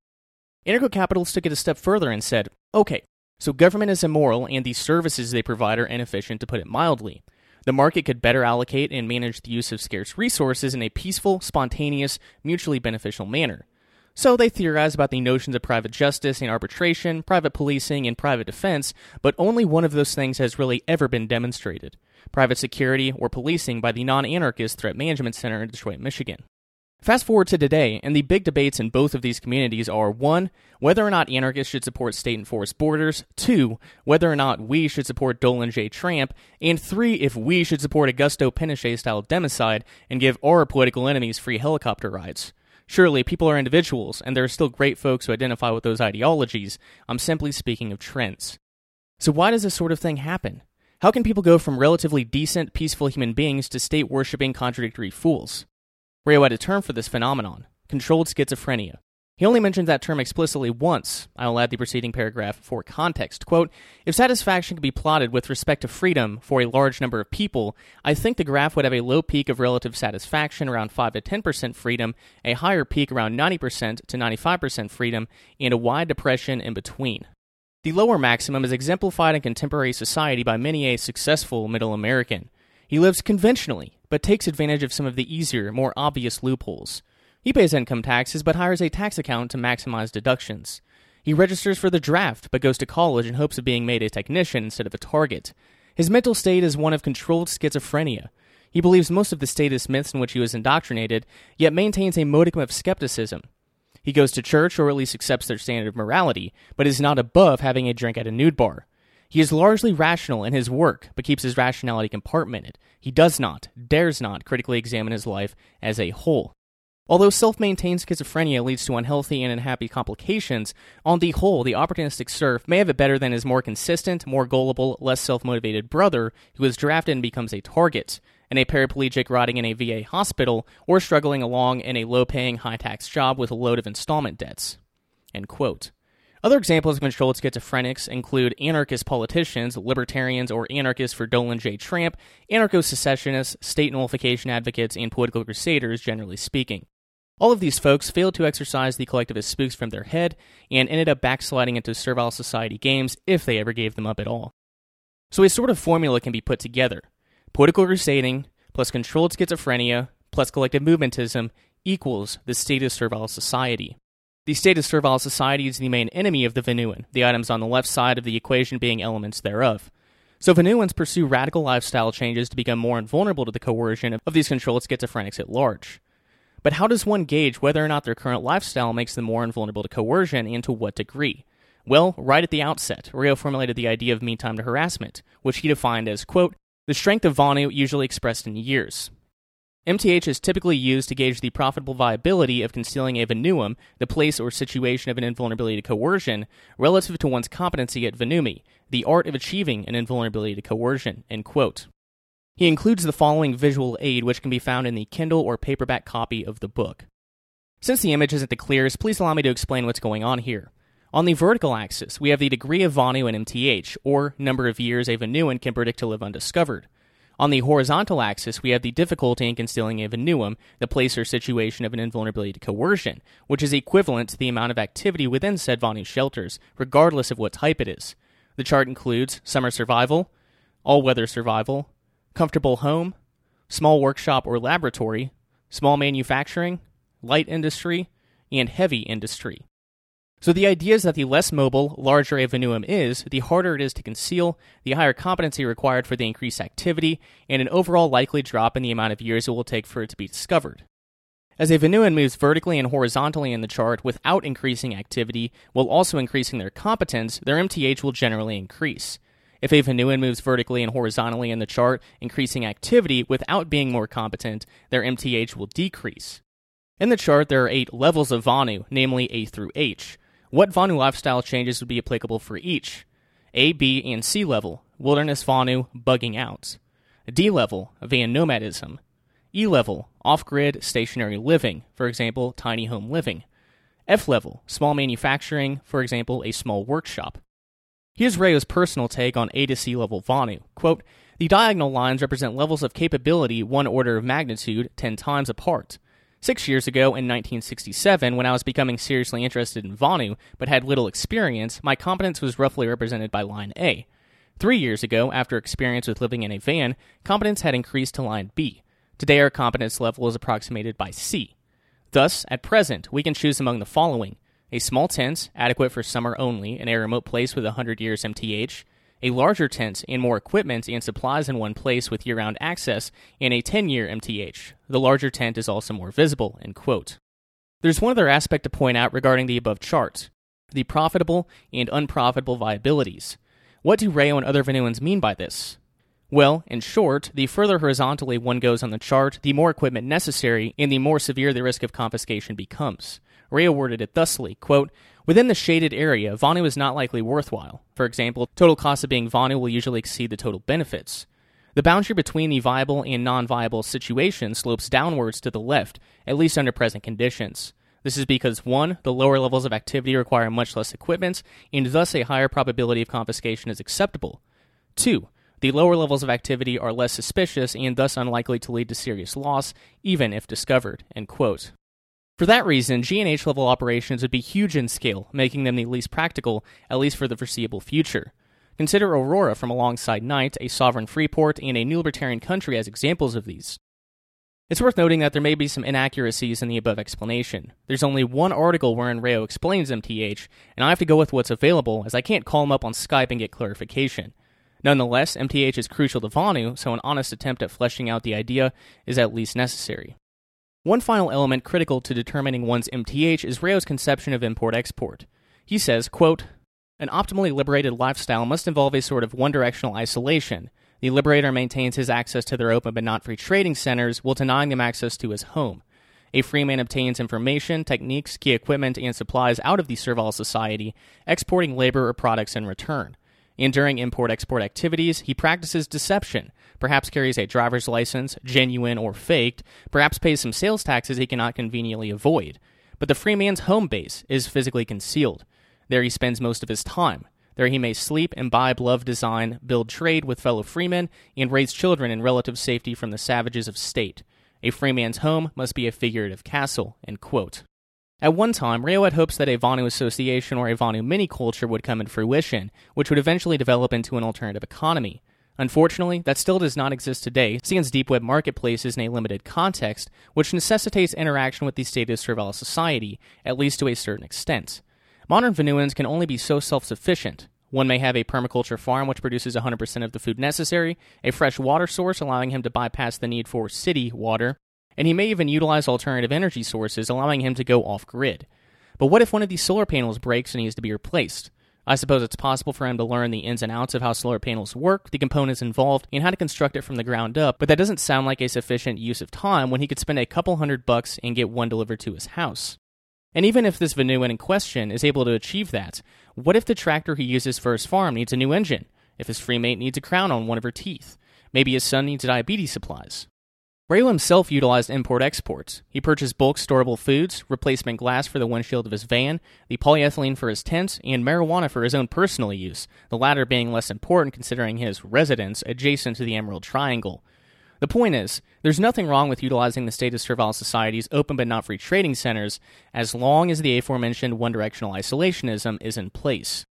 Anarcho-capitalists took it a step further and said, okay, so government is immoral and the services they provide are inefficient to put it mildly. The market could better allocate and manage the use of scarce resources in a peaceful, spontaneous, mutually beneficial manner. So they theorize about the notions of private justice and arbitration, private policing, and private defense, but only one of those things has really ever been demonstrated private security or policing by the non anarchist Threat Management Center in Detroit, Michigan. Fast forward to today, and the big debates in both of these communities are 1. Whether or not anarchists should support state enforced borders, 2. Whether or not we should support Donald J. Trump, and 3. If we should support Augusto Pinochet style democide and give our political enemies free helicopter rides. Surely, people are individuals, and there are still great folks who identify with those ideologies. I'm simply speaking of trends. So, why does this sort of thing happen? How can people go from relatively decent, peaceful human beings to state worshipping contradictory fools? Rayo had a term for this phenomenon controlled schizophrenia. He only mentioned that term explicitly once. I will add the preceding paragraph for context. Quote, if satisfaction could be plotted with respect to freedom for a large number of people, I think the graph would have a low peak of relative satisfaction around 5 to 10% freedom, a higher peak around 90% to 95% freedom, and a wide depression in between. The lower maximum is exemplified in contemporary society by many a successful middle American. He lives conventionally, but takes advantage of some of the easier, more obvious loopholes. He pays income taxes but hires a tax accountant to maximize deductions. He registers for the draft but goes to college in hopes of being made a technician instead of a target. His mental state is one of controlled schizophrenia. He believes most of the status myths in which he was indoctrinated, yet maintains a modicum of skepticism. He goes to church or at least accepts their standard of morality, but is not above having a drink at a nude bar. He is largely rational in his work, but keeps his rationality compartmented. He does not, dares not, critically examine his life as a whole. Although self maintained schizophrenia leads to unhealthy and unhappy complications, on the whole, the opportunistic serf may have it better than his more consistent, more gullible, less self motivated brother who is drafted and becomes a target, and a paraplegic rotting in a VA hospital, or struggling along in a low paying, high tax job with a load of installment debts. Other examples of controlled schizophrenics include anarchist politicians, libertarians or anarchists for Donald J. Trump, anarcho secessionists, state nullification advocates, and political crusaders, generally speaking. All of these folks failed to exorcise the collectivist spooks from their head and ended up backsliding into servile society games if they ever gave them up at all. So a sort of formula can be put together. Political crusading plus controlled schizophrenia plus collective movementism equals the state of servile society. The state of servile society is the main enemy of the Vonuan, the items on the left side of the equation being elements thereof. So Vonuans pursue radical lifestyle changes to become more invulnerable to the coercion of these controlled schizophrenics at large. But how does one gauge whether or not their current lifestyle makes them more invulnerable to coercion and to what degree? Well, right at the outset, Rayo formulated the idea of mean time to harassment, which he defined as, quote, the strength of Vonu usually expressed in years. MTH is typically used to gauge the profitable viability of concealing a Vonuum, the place or situation of an invulnerability to coercion, relative to one's competency at Vonumi, the art of achieving an invulnerability to coercion. He includes the following visual aid, which can be found in the Kindle or paperback copy of the book. Since the image isn't the clearest, please allow me to explain what's going on here. On the vertical axis, we have the degree of Vonu and MTH, or number of years a Vonuan can predict to live undiscovered. On the horizontal axis, we have the difficulty in concealing a Vonuum, the place or situation of an invulnerability to coercion, which is equivalent to the amount of activity within said Vonu shelters, regardless of what type it is. The chart includes summer survival, all weather survival, comfortable home, small workshop or laboratory, small manufacturing, light industry, and heavy industry. So the idea is that the less mobile, larger a Vonuum is, the harder it is to conceal, the higher competency required for the increased activity, and an overall likely drop in the amount of years it will take for it to be discovered. As a Vonuan moves vertically and horizontally in the chart without increasing activity while also increasing their competence, their MTH will generally increase. If a Vonuan moves vertically and horizontally in the chart, increasing activity without being more competent, their MTH will decrease. In the chart, there are eight levels of Vonu, namely A through H. What Vonu lifestyle changes would be applicable for each? A, B, and C level, wilderness Vonu, bugging out. D level, van nomadism. E level, off grid, stationary living, for example, tiny home living. F level, small manufacturing, for example, a small workshop. Here's Rayo's personal take on A to C level Vonu. Quote, the diagonal lines represent levels of capability one order of magnitude, 10 times apart. Six years ago, in 1967, when I was becoming seriously interested in Vonu but had little experience, my competence was roughly represented by line A. Three years ago, after experience with living in a van, competence had increased to line B. Today, our competence level is approximated by C. Thus, at present, we can choose among the following a small tent, adequate for summer only, in a remote place with 100 years MTH, a larger tent and more equipment and supplies in one place with year round access, and a 10 year MTH. The larger tent is also more visible. There's one other aspect to point out regarding the above chart the profitable and unprofitable viabilities. What do Rayo and other Vonuans mean by this? Well, in short, the further horizontally one goes on the chart, the more equipment necessary and the more severe the risk of confiscation becomes. Rayo worded it thusly, quote, Within the shaded area, Vonu is not likely worthwhile. For example, total cost of being Vonu will usually exceed the total benefits. The boundary between the viable and non viable situation slopes downwards to the left, at least under present conditions. This is because 1. The lower levels of activity require much less equipment, and thus a higher probability of confiscation is acceptable. 2. The lower levels of activity are less suspicious and thus unlikely to lead to serious loss, even if discovered. For that reason, G&H level operations would be huge in scale, making them the least practical, at least for the foreseeable future. Consider Aurora from alongside Knight, a sovereign free port, and a new libertarian country as examples of these. It's worth noting that there may be some inaccuracies in the above explanation. There's only one article wherein Rayo explains MTH, and I have to go with what's available as I can't call him up on Skype and get clarification. Nonetheless, MTH is crucial to Vonu, so an honest attempt at fleshing out the idea is at least necessary. One final element critical to determining one's MTH is Rayo's conception of import export. He says, quote, An optimally liberated lifestyle must involve a sort of one directional isolation. The liberator maintains his access to their open but not free trading centers while denying them access to his home. A free man obtains information, techniques, key equipment, and supplies out of the servile society, exporting labor or products in return. And during import export activities, he practices deception, perhaps carries a driver's license, genuine or faked, perhaps pays some sales taxes he cannot conveniently avoid. But the free man's home base is physically concealed. There he spends most of his time. There he may sleep, imbibe love design, build trade with fellow freemen, and raise children in relative safety from the savages of state. A free man's home must be a figurative castle. At one time, Rayo had hopes that a Vonu association or a Vonu mini culture would come in fruition, which would eventually develop into an alternative economy. Unfortunately, that still does not exist today, since deep web marketplaces in a limited context, which necessitates interaction with the state of servile society, at least to a certain extent. Modern Vonuans can only be so self sufficient. One may have a permaculture farm which produces 100% of the food necessary, a fresh water source allowing him to bypass the need for city water, and he may even utilize alternative energy sources allowing him to go off grid. But what if one of these solar panels breaks and needs to be replaced? I suppose it's possible for him to learn the ins and outs of how solar panels work, the components involved, and how to construct it from the ground up, but that doesn't sound like a sufficient use of time when he could spend a couple hundred bucks and get one delivered to his house. And even if this Vonuan in question is able to achieve that, what if the tractor he uses for his farm needs a new engine? If his free mate needs a crown on one of her teeth? Maybe his son needs diabetes supplies? Rayo himself utilized import exports. He purchased bulk storable foods, replacement glass for the windshield of his van, the polyethylene for his tents, and marijuana for his own personal use, the latter being less important considering his residence adjacent to the Emerald Triangle. The point is, there's nothing wrong with utilizing the state of servile society's open but not free trading centers as long as the aforementioned one directional isolationism is in place.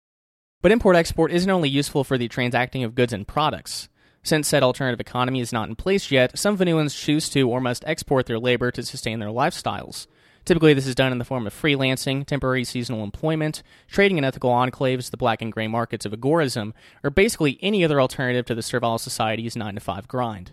But import export isn't only useful for the transacting of goods and products. Since said alternative economy is not in place yet, some Vonuans choose to or must export their labor to sustain their lifestyles. Typically, this is done in the form of freelancing, temporary seasonal employment, trading in ethical enclaves, the black and gray markets of agorism, or basically any other alternative to the servile society's 9 to 5 grind.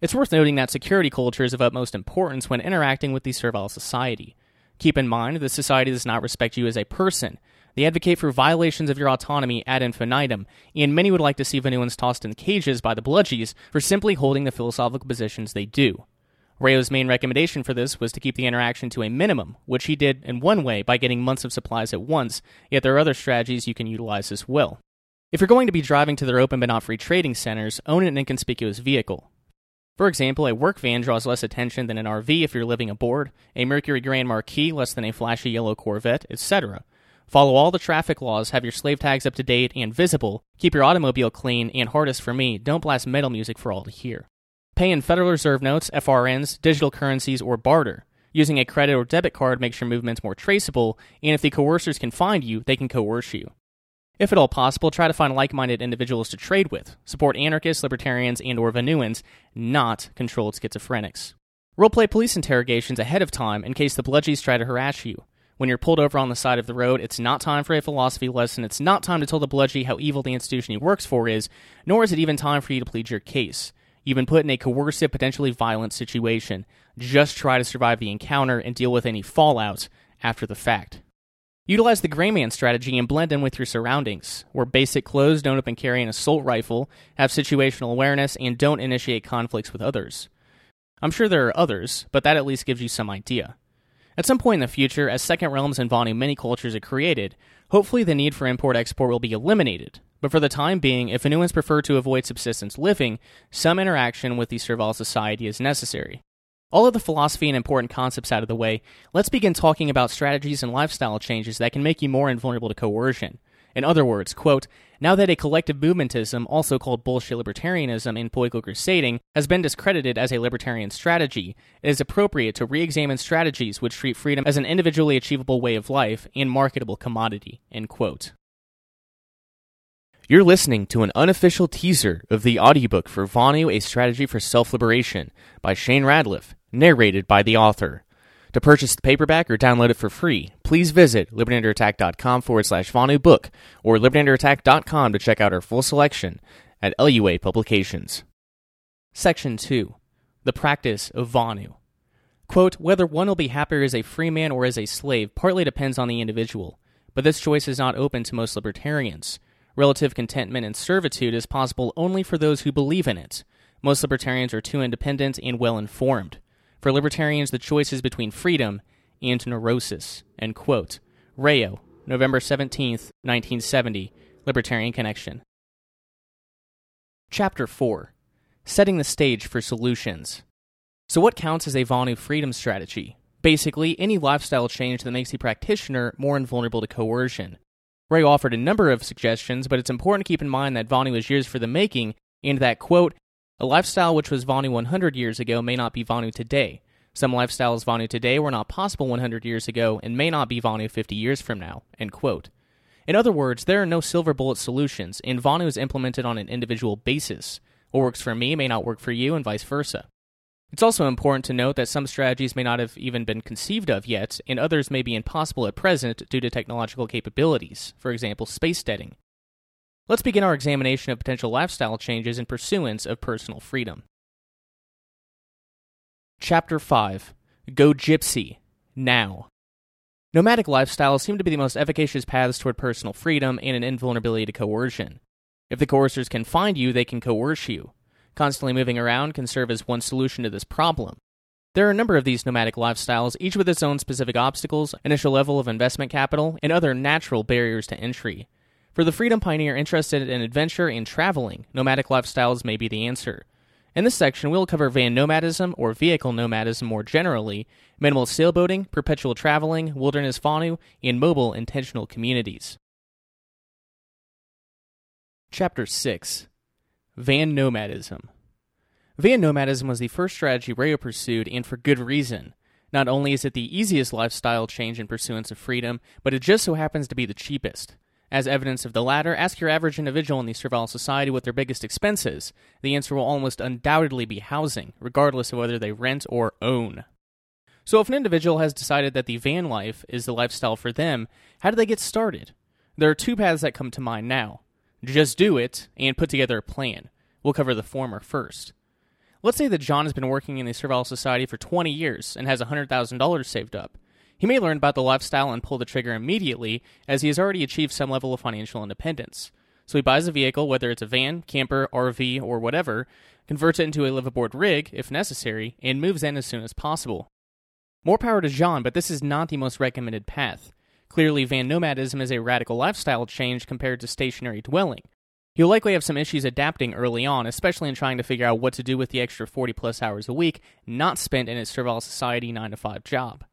It's worth noting that security culture is of utmost importance when interacting with the servile society. Keep in mind, the society does not respect you as a person, they advocate for violations of your autonomy ad infinitum, and many would like to see Vonuans tossed in cages by the bludgies for simply holding the philosophical positions they do. Rayo's main recommendation for this was to keep the interaction to a minimum, which he did in one way by getting months of supplies at once, yet there are other strategies you can utilize as well. If you're going to be driving to their open but not free trading centers, own an inconspicuous vehicle. For example, a work van draws less attention than an RV if you're living aboard, a Mercury Grand Marquis less than a flashy yellow Corvette, etc. Follow all the traffic laws, have your slave tags up to date and visible, keep your automobile clean, and hardest for me, don't blast metal music for all to hear. Pay in Federal Reserve notes, FRNs, digital currencies, or barter. Using a credit or debit card makes your movements more traceable, and if the coercers can find you, they can coerce you. If at all possible, try to find like-minded individuals to trade with. Support anarchists, libertarians, and or Vonuans, not controlled schizophrenics. Roleplay police interrogations ahead of time in case the bludgies try to harass you. When you're pulled over on the side of the road, it's not time for a philosophy lesson. It's not time to tell the bludgy how evil the institution he works for is, nor is it even time for you to plead your case. You've been put in a coercive, potentially violent situation. Just try to survive the encounter and deal with any fallout after the fact. Utilize the gray man strategy and blend in with your surroundings. Wear basic clothes, don't open carry an assault rifle, have situational awareness, and don't initiate conflicts with others. I'm sure there are others, but that at least gives you some idea. At some point in the future, as second realms and Vonu many cultures are created, hopefully the need for import export will be eliminated. But for the time being, if Vonuans prefer to avoid subsistence living, some interaction with the servile society is necessary. All of the philosophy and important concepts out of the way, let's begin talking about strategies and lifestyle changes that can make you more invulnerable to coercion. In other words, quote, now that a collective movementism, also called bullshit libertarianism and political crusading, has been discredited as a libertarian strategy, it is appropriate to re examine strategies which treat freedom as an individually achievable way of life and marketable commodity. End quote. You're listening to an unofficial teaser of the audiobook for Vonu A Strategy for Self Liberation by Shane Radliff, narrated by the author. To purchase the paperback or download it for free, please visit libertyunderattack.com forward slash Vonu book or libertyunderattack.com to check out our full selection at LUA Publications. Section 2 The Practice of Vonu. Quote, Whether one will be happier as a free man or as a slave partly depends on the individual, but this choice is not open to most libertarians. Relative contentment and servitude is possible only for those who believe in it. Most libertarians are too independent and well informed. For libertarians, the choice is between freedom and neurosis. End quote. Rayo, November 17th, 1970, Libertarian Connection. Chapter 4 Setting the Stage for Solutions. So, what counts as a Vonu freedom strategy? Basically, any lifestyle change that makes the practitioner more invulnerable to coercion. Ray offered a number of suggestions, but it's important to keep in mind that Vonu was years for the making, and that, quote, a lifestyle which was Vonu 100 years ago may not be Vonu today. Some lifestyles Vonu today were not possible 100 years ago and may not be Vonu 50 years from now. End quote. In other words, there are no silver bullet solutions, and Vonu is implemented on an individual basis. What works for me may not work for you, and vice versa. It's also important to note that some strategies may not have even been conceived of yet, and others may be impossible at present due to technological capabilities, for example, space steading. Let's begin our examination of potential lifestyle changes in pursuance of personal freedom. Chapter 5 Go Gypsy Now. Nomadic lifestyles seem to be the most efficacious paths toward personal freedom and an invulnerability to coercion. If the coercers can find you, they can coerce you. Constantly moving around can serve as one solution to this problem. There are a number of these nomadic lifestyles, each with its own specific obstacles, initial level of investment capital, and other natural barriers to entry. For the freedom pioneer interested in adventure and traveling, nomadic lifestyles may be the answer. In this section, we'll cover van nomadism or vehicle nomadism more generally, minimal sailboating, perpetual traveling, wilderness Vonu, and mobile intentional communities. Chapter 6 Van Nomadism Van nomadism was the first strategy Rayo pursued, and for good reason. Not only is it the easiest lifestyle change in pursuance of freedom, but it just so happens to be the cheapest. As evidence of the latter, ask your average individual in the servile society what their biggest expense is. The answer will almost undoubtedly be housing, regardless of whether they rent or own. So, if an individual has decided that the van life is the lifestyle for them, how do they get started? There are two paths that come to mind now just do it and put together a plan. We'll cover the former first. Let's say that John has been working in the servile society for 20 years and has $100,000 saved up. He may learn about the lifestyle and pull the trigger immediately, as he has already achieved some level of financial independence. So he buys a vehicle, whether it's a van, camper, RV, or whatever, converts it into a live aboard rig, if necessary, and moves in as soon as possible. More power to John, but this is not the most recommended path. Clearly, van nomadism is a radical lifestyle change compared to stationary dwelling. He'll likely have some issues adapting early on, especially in trying to figure out what to do with the extra 40 plus hours a week not spent in his servile society 9 to 5 job.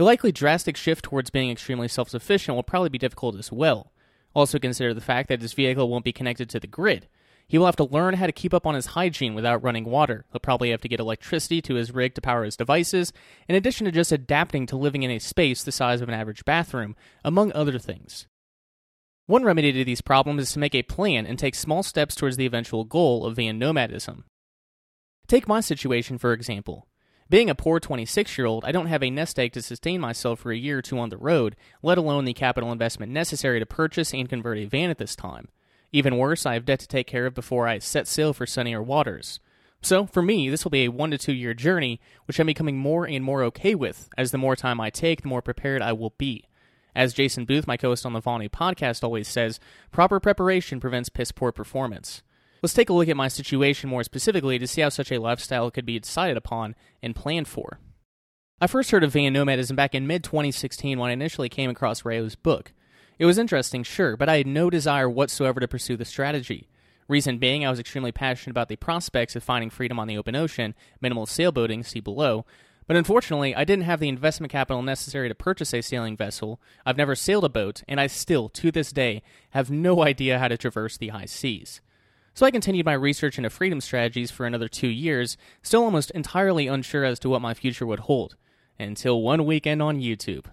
The likely drastic shift towards being extremely self sufficient will probably be difficult as well. Also, consider the fact that his vehicle won't be connected to the grid. He will have to learn how to keep up on his hygiene without running water. He'll probably have to get electricity to his rig to power his devices, in addition to just adapting to living in a space the size of an average bathroom, among other things. One remedy to these problems is to make a plan and take small steps towards the eventual goal of van nomadism. Take my situation, for example. Being a poor 26 year old, I don't have a nest egg to sustain myself for a year or two on the road, let alone the capital investment necessary to purchase and convert a van at this time. Even worse, I have debt to take care of before I set sail for sunnier waters. So, for me, this will be a one to two year journey, which I'm becoming more and more okay with, as the more time I take, the more prepared I will be. As Jason Booth, my co host on the Vonu podcast, always says, proper preparation prevents piss poor performance. Let's take a look at my situation more specifically to see how such a lifestyle could be decided upon and planned for. I first heard of van nomadism back in mid 2016 when I initially came across Rayo's book. It was interesting, sure, but I had no desire whatsoever to pursue the strategy. Reason being, I was extremely passionate about the prospects of finding freedom on the open ocean, minimal sailboating, see below, but unfortunately, I didn't have the investment capital necessary to purchase a sailing vessel. I've never sailed a boat, and I still, to this day, have no idea how to traverse the high seas. So I continued my research into freedom strategies for another two years, still almost entirely unsure as to what my future would hold, until one weekend on YouTube.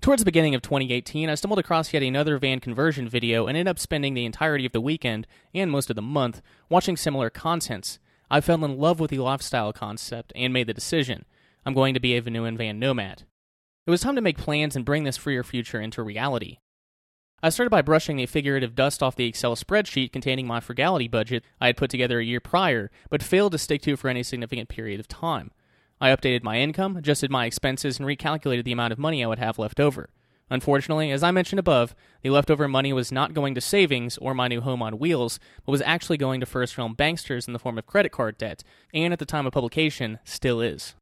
Towards the beginning of 2018, I stumbled across yet another van conversion video and ended up spending the entirety of the weekend, and most of the month, watching similar contents. I fell in love with the lifestyle concept and made the decision I'm going to be a Vonuan van nomad. It was time to make plans and bring this freer future into reality. I started by brushing the figurative dust off the Excel spreadsheet containing my frugality budget I had put together a year prior, but failed to stick to for any significant period of time. I updated my income, adjusted my expenses, and recalculated the amount of money I would have left over. Unfortunately, as I mentioned above, the leftover money was not going to savings or my new home on wheels, but was actually going to first realm banksters in the form of credit card debt, and at the time of publication, still is.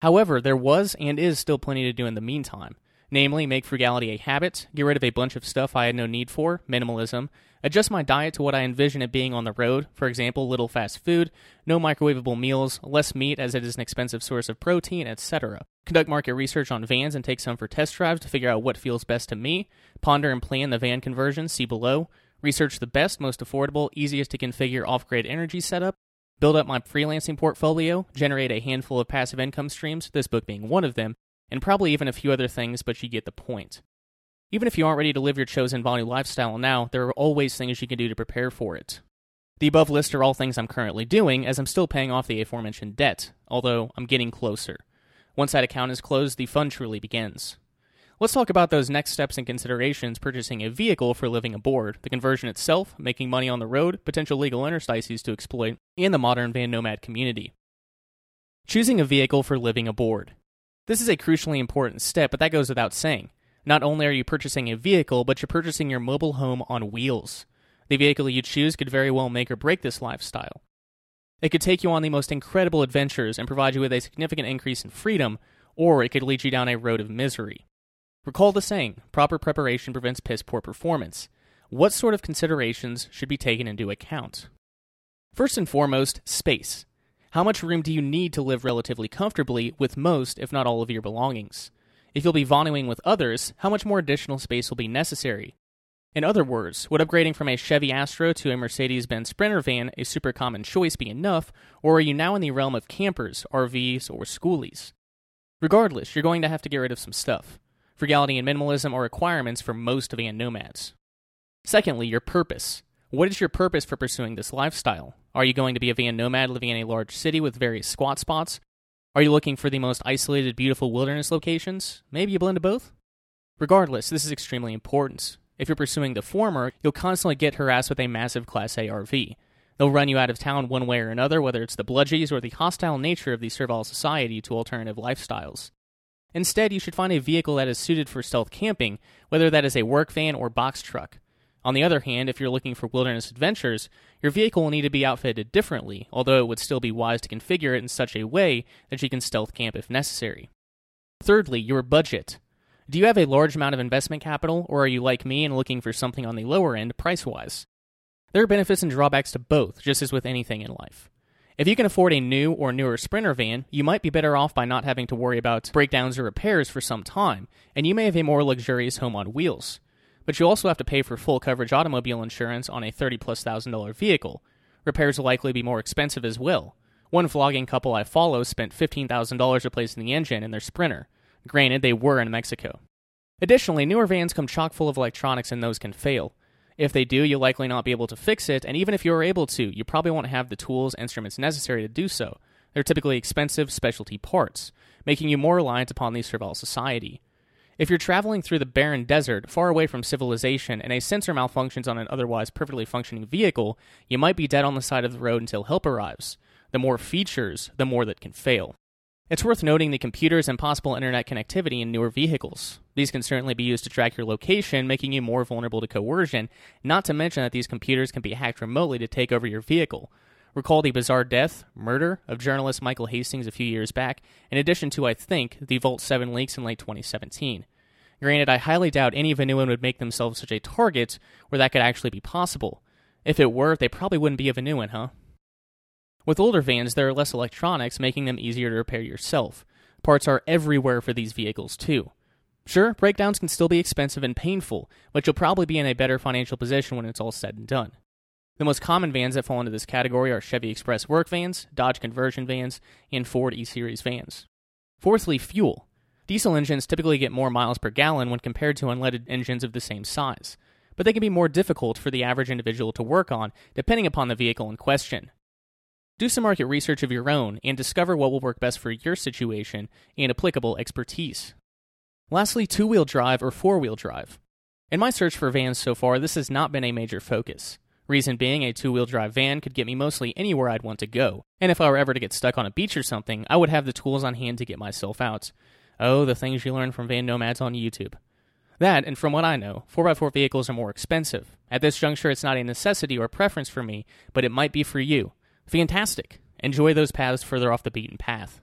However, there was and is still plenty to do in the meantime namely, make frugality a habit, get rid of a bunch of stuff I had no need for, minimalism, adjust my diet to what I envision it being on the road, for example, little fast food, no microwavable meals, less meat as it is an expensive source of protein, etc. Conduct market research on vans and take some for test drives to figure out what feels best to me, ponder and plan the van conversion, see below, research the best, most affordable, easiest to configure off grid energy setup, build up my freelancing portfolio, generate a handful of passive income streams, this book being one of them, and probably even a few other things, but you get the point. Even if you aren't ready to live your chosen Vonu lifestyle now, there are always things you can do to prepare for it. The above list are all things I'm currently doing, as I'm still paying off the aforementioned debt, although I'm getting closer. Once that account is closed, the fun truly begins. Let's talk about those next steps and considerations purchasing a vehicle for living aboard, the conversion itself, making money on the road, potential legal interstices to exploit, and the modern van nomad community. Choosing a vehicle for living aboard. This is a crucially important step, but that goes without saying. Not only are you purchasing a vehicle, but you're purchasing your mobile home on wheels. The vehicle you choose could very well make or break this lifestyle. It could take you on the most incredible adventures and provide you with a significant increase in freedom, or it could lead you down a road of misery. Recall the saying proper preparation prevents piss poor performance. What sort of considerations should be taken into account? First and foremost, space. How much room do you need to live relatively comfortably with most, if not all, of your belongings? If you'll be vonuing with others, how much more additional space will be necessary? In other words, would upgrading from a Chevy Astro to a Mercedes Benz Sprinter van, a super common choice, be enough, or are you now in the realm of campers, RVs, or schoolies? Regardless, you're going to have to get rid of some stuff. Frugality and minimalism are requirements for most van nomads. Secondly, your purpose. What is your purpose for pursuing this lifestyle? Are you going to be a van nomad living in a large city with various squat spots? Are you looking for the most isolated, beautiful wilderness locations? Maybe a blend of both? Regardless, this is extremely important. If you're pursuing the former, you'll constantly get harassed with a massive Class A RV. They'll run you out of town one way or another, whether it's the bludgies or the hostile nature of the servile society to alternative lifestyles. Instead, you should find a vehicle that is suited for stealth camping, whether that is a work van or box truck. On the other hand, if you're looking for wilderness adventures, your vehicle will need to be outfitted differently, although it would still be wise to configure it in such a way that you can stealth camp if necessary. Thirdly, your budget. Do you have a large amount of investment capital, or are you like me and looking for something on the lower end price wise? There are benefits and drawbacks to both, just as with anything in life. If you can afford a new or newer Sprinter van, you might be better off by not having to worry about breakdowns or repairs for some time, and you may have a more luxurious home on wheels. But you also have to pay for full coverage automobile insurance on a 30 plus thousand dollar vehicle. Repairs will likely be more expensive as well. One vlogging couple I follow spent $15,000 replacing the engine in their Sprinter. Granted, they were in Mexico. Additionally, newer vans come chock full of electronics and those can fail. If they do, you'll likely not be able to fix it, and even if you are able to, you probably won't have the tools instruments necessary to do so. They're typically expensive specialty parts, making you more reliant upon the servile society. If you're traveling through the barren desert, far away from civilization, and a sensor malfunctions on an otherwise perfectly functioning vehicle, you might be dead on the side of the road until help arrives. The more features, the more that can fail. It's worth noting the computers and possible internet connectivity in newer vehicles. These can certainly be used to track your location, making you more vulnerable to coercion, not to mention that these computers can be hacked remotely to take over your vehicle. Recall the bizarre death, murder, of journalist Michael Hastings a few years back, in addition to, I think, the Vault 7 leaks in late 2017. Granted, I highly doubt any Vonuan would make themselves such a target where that could actually be possible. If it were, they probably wouldn't be a Vonuan, huh? With older vans, there are less electronics, making them easier to repair yourself. Parts are everywhere for these vehicles, too. Sure, breakdowns can still be expensive and painful, but you'll probably be in a better financial position when it's all said and done. The most common vans that fall into this category are Chevy Express work vans, Dodge conversion vans, and Ford E Series vans. Fourthly, fuel. Diesel engines typically get more miles per gallon when compared to unleaded engines of the same size, but they can be more difficult for the average individual to work on depending upon the vehicle in question. Do some market research of your own and discover what will work best for your situation and applicable expertise. Lastly, two wheel drive or four wheel drive. In my search for vans so far, this has not been a major focus. Reason being, a two wheel drive van could get me mostly anywhere I'd want to go, and if I were ever to get stuck on a beach or something, I would have the tools on hand to get myself out. Oh, the things you learn from van nomads on YouTube. That, and from what I know, 4x4 vehicles are more expensive. At this juncture, it's not a necessity or preference for me, but it might be for you. Fantastic. Enjoy those paths further off the beaten path.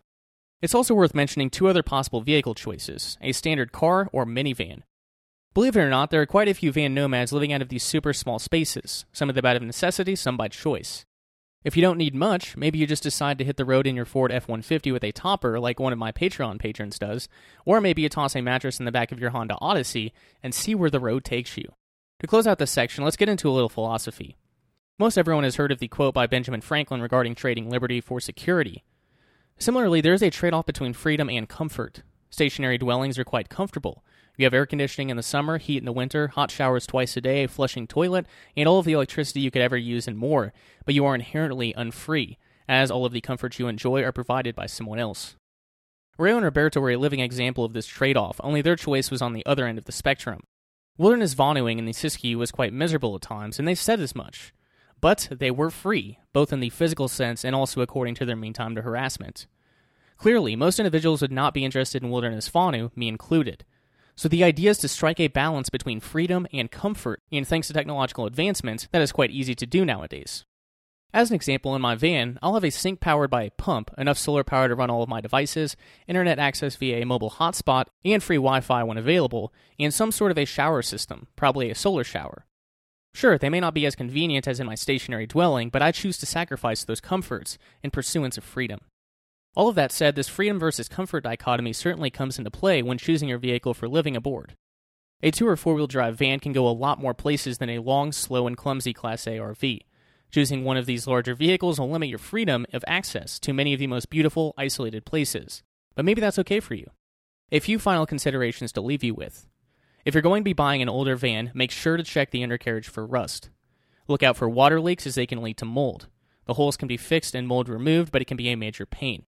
It's also worth mentioning two other possible vehicle choices a standard car or minivan. Believe it or not, there are quite a few van nomads living out of these super small spaces, some of them out of necessity, some by choice. If you don't need much, maybe you just decide to hit the road in your Ford F 150 with a topper like one of my Patreon patrons does, or maybe you toss a mattress in the back of your Honda Odyssey and see where the road takes you. To close out this section, let's get into a little philosophy. Most everyone has heard of the quote by Benjamin Franklin regarding trading liberty for security. Similarly, there is a trade off between freedom and comfort. Stationary dwellings are quite comfortable. You have air conditioning in the summer, heat in the winter, hot showers twice a day, flushing toilet, and all of the electricity you could ever use and more, but you are inherently unfree, as all of the comforts you enjoy are provided by someone else. Rayo and Roberta were a living example of this trade off, only their choice was on the other end of the spectrum. Wilderness Vonuing in the Siskiyou was quite miserable at times, and they said as much. But they were free, both in the physical sense and also according to their mean time to harassment. Clearly, most individuals would not be interested in wilderness Vonu, me included. So the idea is to strike a balance between freedom and comfort, and thanks to technological advancements, that is quite easy to do nowadays. As an example, in my van, I'll have a sink powered by a pump, enough solar power to run all of my devices, internet access via a mobile hotspot, and free Wi Fi when available, and some sort of a shower system, probably a solar shower. Sure, they may not be as convenient as in my stationary dwelling, but I choose to sacrifice those comforts in pursuance of freedom. All of that said, this freedom versus comfort dichotomy certainly comes into play when choosing your vehicle for living aboard. A two or four wheel drive van can go a lot more places than a long, slow, and clumsy Class A RV. Choosing one of these larger vehicles will limit your freedom of access to many of the most beautiful, isolated places. But maybe that's okay for you. A few final considerations to leave you with. If you're going to be buying an older van, make sure to check the undercarriage for rust. Look out for water leaks as they can lead to mold. The holes can be fixed and mold removed, but it can be a major pain.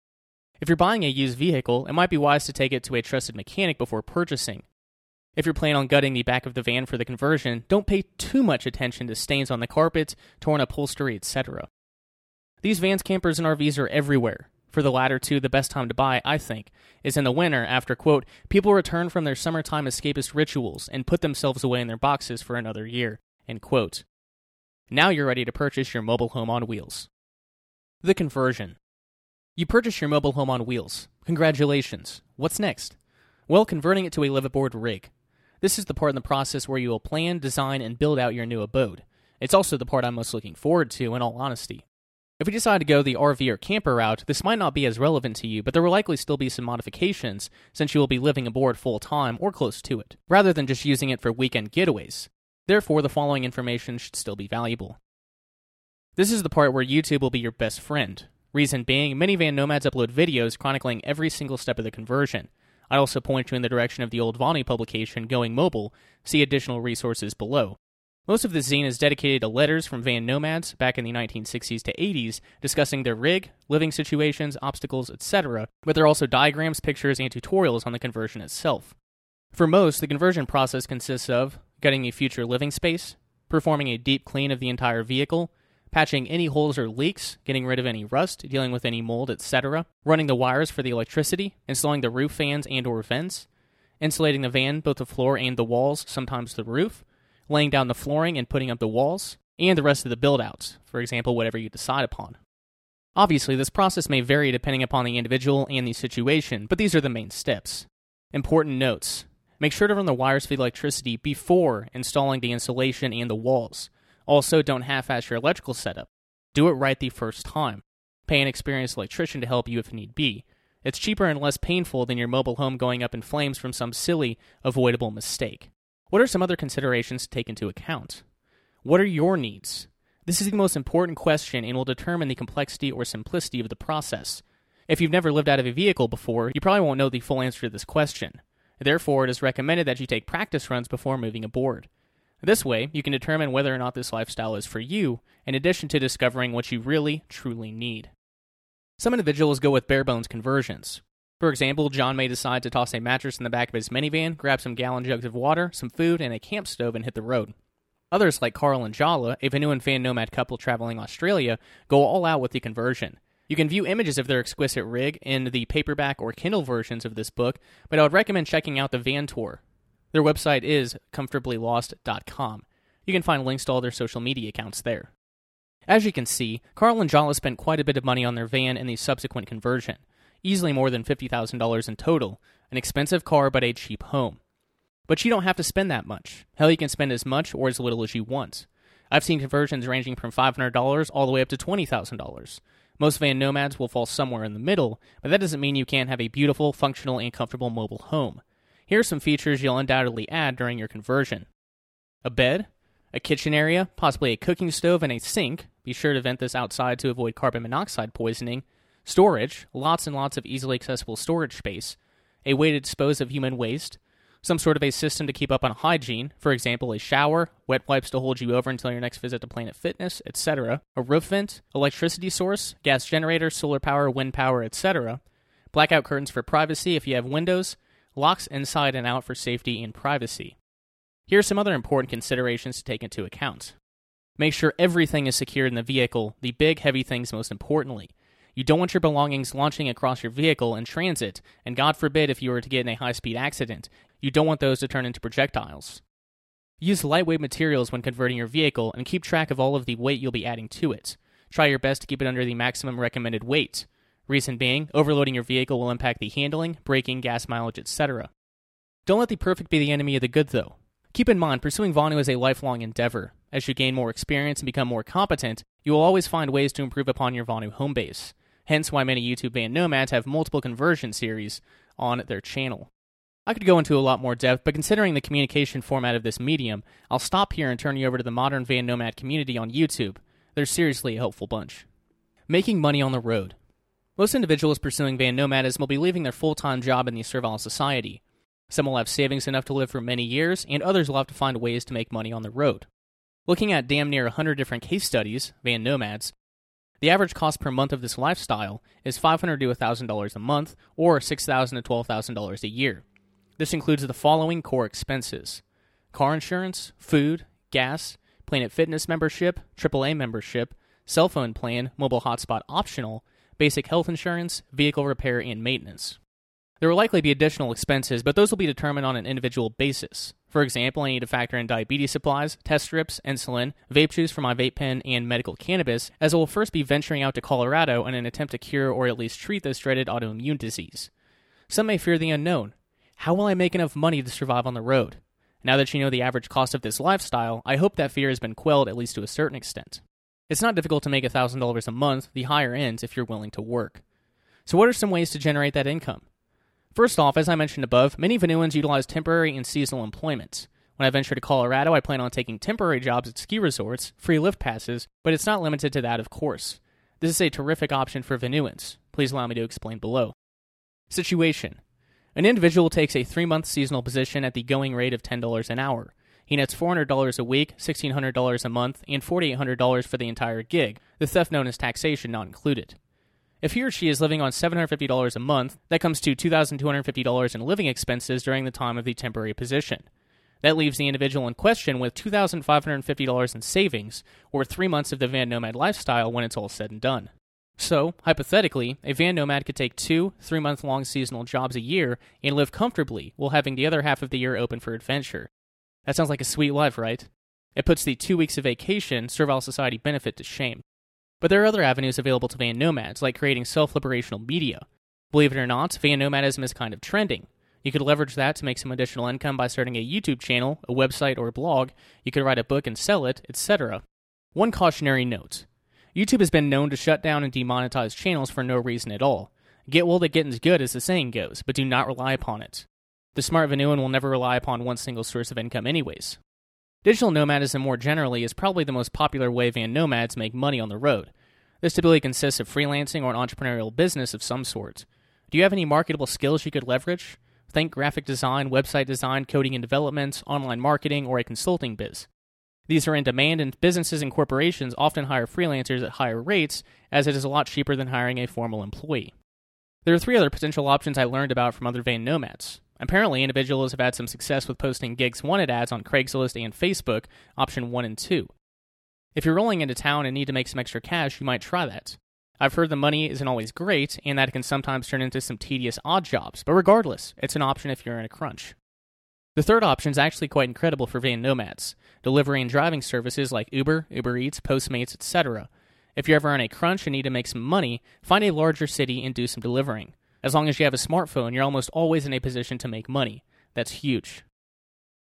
If you're buying a used vehicle, it might be wise to take it to a trusted mechanic before purchasing. If you're planning on gutting the back of the van for the conversion, don't pay too much attention to stains on the carpet, torn upholstery, etc. These vans, campers, and RVs are everywhere. For the latter two, the best time to buy, I think, is in the winter after, quote, people return from their summertime escapist rituals and put themselves away in their boxes for another year, end quote. Now you're ready to purchase your mobile home on wheels. The conversion. You purchase your mobile home on wheels. Congratulations. What's next? Well, converting it to a live aboard rig. This is the part in the process where you will plan, design, and build out your new abode. It's also the part I'm most looking forward to, in all honesty. If you decide to go the RV or camper route, this might not be as relevant to you, but there will likely still be some modifications since you will be living aboard full time or close to it, rather than just using it for weekend getaways. Therefore, the following information should still be valuable. This is the part where YouTube will be your best friend. Reason being, many van nomads upload videos chronicling every single step of the conversion. I also point you in the direction of the old Vonu publication, Going Mobile. See additional resources below. Most of this zine is dedicated to letters from van nomads back in the 1960s to 80s discussing their rig, living situations, obstacles, etc., but there are also diagrams, pictures, and tutorials on the conversion itself. For most, the conversion process consists of getting a future living space, performing a deep clean of the entire vehicle, patching any holes or leaks, getting rid of any rust, dealing with any mold, etc., running the wires for the electricity, installing the roof fans and or vents, insulating the van, both the floor and the walls, sometimes the roof, laying down the flooring and putting up the walls, and the rest of the build outs, for example, whatever you decide upon. Obviously, this process may vary depending upon the individual and the situation, but these are the main steps. Important notes Make sure to run the wires for the electricity before installing the insulation and the walls. Also, don't half ass your electrical setup. Do it right the first time. Pay an experienced electrician to help you if need be. It's cheaper and less painful than your mobile home going up in flames from some silly, avoidable mistake. What are some other considerations to take into account? What are your needs? This is the most important question and will determine the complexity or simplicity of the process. If you've never lived out of a vehicle before, you probably won't know the full answer to this question. Therefore, it is recommended that you take practice runs before moving aboard. This way, you can determine whether or not this lifestyle is for you, in addition to discovering what you really, truly need. Some individuals go with bare bones conversions. For example, John may decide to toss a mattress in the back of his minivan, grab some gallon jugs of water, some food, and a camp stove and hit the road. Others, like Carl and Jala, a Vonu and fan nomad couple traveling Australia, go all out with the conversion. You can view images of their exquisite rig in the paperback or Kindle versions of this book, but I would recommend checking out the van tour. Their website is comfortablylost.com. You can find links to all their social media accounts there. As you can see, Carl and Jala spent quite a bit of money on their van and the subsequent conversion easily more than $50,000 in total, an expensive car but a cheap home. But you don't have to spend that much. Hell, you can spend as much or as little as you want. I've seen conversions ranging from $500 all the way up to $20,000. Most van nomads will fall somewhere in the middle, but that doesn't mean you can't have a beautiful, functional, and comfortable mobile home. Here are some features you'll undoubtedly add during your conversion a bed, a kitchen area, possibly a cooking stove, and a sink. Be sure to vent this outside to avoid carbon monoxide poisoning, storage, lots and lots of easily accessible storage space, a way to dispose of human waste, some sort of a system to keep up on hygiene, for example, a shower, wet wipes to hold you over until your next visit to Planet Fitness, etc., a roof vent, electricity source, gas generator, solar power, wind power, etc., blackout curtains for privacy if you have windows, locks inside and out for safety and privacy. Here are some other important considerations to take into account. Make sure everything is secured in the vehicle, the big, heavy things most importantly. You don't want your belongings launching across your vehicle in transit, and God forbid if you were to get in a high speed accident, you don't want those to turn into projectiles. Use lightweight materials when converting your vehicle and keep track of all of the weight you'll be adding to it. Try your best to keep it under the maximum recommended weight. Reason being, overloading your vehicle will impact the handling, braking, gas mileage, etc. Don't let the perfect be the enemy of the good, though. Keep in mind, pursuing Vonu is a lifelong endeavor. As you gain more experience and become more competent, you will always find ways to improve upon your Vonu home base hence why many YouTube van nomads have multiple conversion series on their channel. I could go into a lot more depth, but considering the communication format of this medium, I'll stop here and turn you over to the modern van nomad community on YouTube. They're seriously a helpful bunch. Making money on the road. Most individuals pursuing van nomadism will be leaving their full time job in the servile society. Some will have savings enough to live for many years, and others will have to find ways to make money on the road. Looking at damn near 100 different case studies, van nomads, the average cost per month of this lifestyle is 500 to $1,000 a month, or 6,000 to $12,000 a year. This includes the following core expenses car insurance, food, gas, Planet Fitness membership, AAA membership, cell phone plan, mobile hotspot optional, basic health insurance, vehicle repair, and maintenance. There will likely be additional expenses, but those will be determined on an individual basis. For example, I need to factor in diabetes supplies, test strips, insulin, vape juice for my vape pen, and medical cannabis, as I will first be venturing out to Colorado in an attempt to cure or at least treat this dreaded autoimmune disease. Some may fear the unknown. How will I make enough money to survive on the road? Now that you know the average cost of this lifestyle, I hope that fear has been quelled at least to a certain extent. It's not difficult to make $1,000 a month, the higher ends, if you're willing to work. So, what are some ways to generate that income? First off, as I mentioned above, many Vonuans utilize temporary and seasonal employment. When I venture to Colorado, I plan on taking temporary jobs at ski resorts, free lift passes, but it's not limited to that, of course. This is a terrific option for Vonuans. Please allow me to explain below. Situation An individual takes a three month seasonal position at the going rate of $10 an hour. He nets $400 a week, $1,600 a month, and $4,800 for the entire gig, the theft known as taxation not included. If he or she is living on $750 a month, that comes to $2,250 in living expenses during the time of the temporary position. That leaves the individual in question with $2,550 in savings, or three months of the van nomad lifestyle when it's all said and done. So, hypothetically, a van nomad could take two, three month long seasonal jobs a year and live comfortably while having the other half of the year open for adventure. That sounds like a sweet life, right? It puts the two weeks of vacation Servile Society benefit to shame. But there are other avenues available to van nomads, like creating self liberational media. Believe it or not, van nomadism is kind of trending, you could leverage that to make some additional income by starting a YouTube channel, a website, or a blog. You could write a book and sell it, etc. One cautionary note YouTube has been known to shut down and demonetize channels for no reason at all. Get well that getting's good, as the saying goes, but do not rely upon it. The smart Vonuan will never rely upon one single source of income, anyways. Digital nomadism, more generally, is probably the most popular way van nomads make money on the road. This typically consists of freelancing or an entrepreneurial business of some sort. Do you have any marketable skills you could leverage? Think graphic design, website design, coding and development, online marketing, or a consulting biz. These are in demand, and businesses and corporations often hire freelancers at higher rates, as it is a lot cheaper than hiring a formal employee. There are three other potential options I learned about from other van nomads. Apparently, individuals have had some success with posting gigs wanted ads on Craigslist and Facebook, option 1 and 2. If you're rolling into town and need to make some extra cash, you might try that. I've heard the money isn't always great, and that it can sometimes turn into some tedious odd jobs, but regardless, it's an option if you're in a crunch. The third option is actually quite incredible for van nomads delivery and driving services like Uber, Uber Eats, Postmates, etc. If you're ever in a crunch and need to make some money, find a larger city and do some delivering. As long as you have a smartphone, you're almost always in a position to make money. That's huge.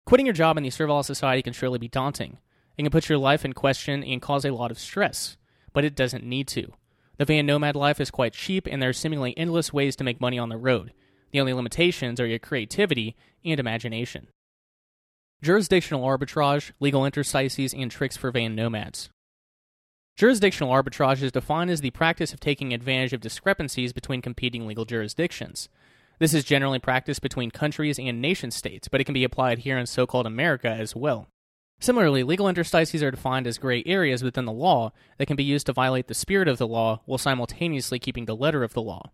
Quitting your job in the servile society can surely be daunting. It can put your life in question and cause a lot of stress, but it doesn't need to. The van nomad life is quite cheap, and there are seemingly endless ways to make money on the road. The only limitations are your creativity and imagination. Jurisdictional arbitrage, legal interstices, and tricks for van nomads. Jurisdictional arbitrage is defined as the practice of taking advantage of discrepancies between competing legal jurisdictions. This is generally practiced between countries and nation states, but it can be applied here in so called America as well. Similarly, legal interstices are defined as gray areas within the law that can be used to violate the spirit of the law while simultaneously keeping the letter of the law.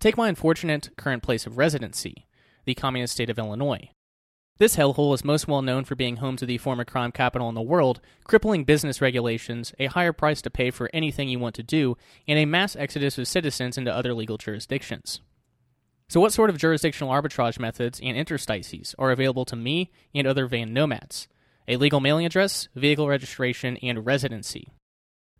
Take my unfortunate current place of residency, the communist state of Illinois. This hellhole is most well known for being home to the former crime capital in the world, crippling business regulations, a higher price to pay for anything you want to do, and a mass exodus of citizens into other legal jurisdictions. So, what sort of jurisdictional arbitrage methods and interstices are available to me and other van nomads? a legal mailing address, vehicle registration, and residency.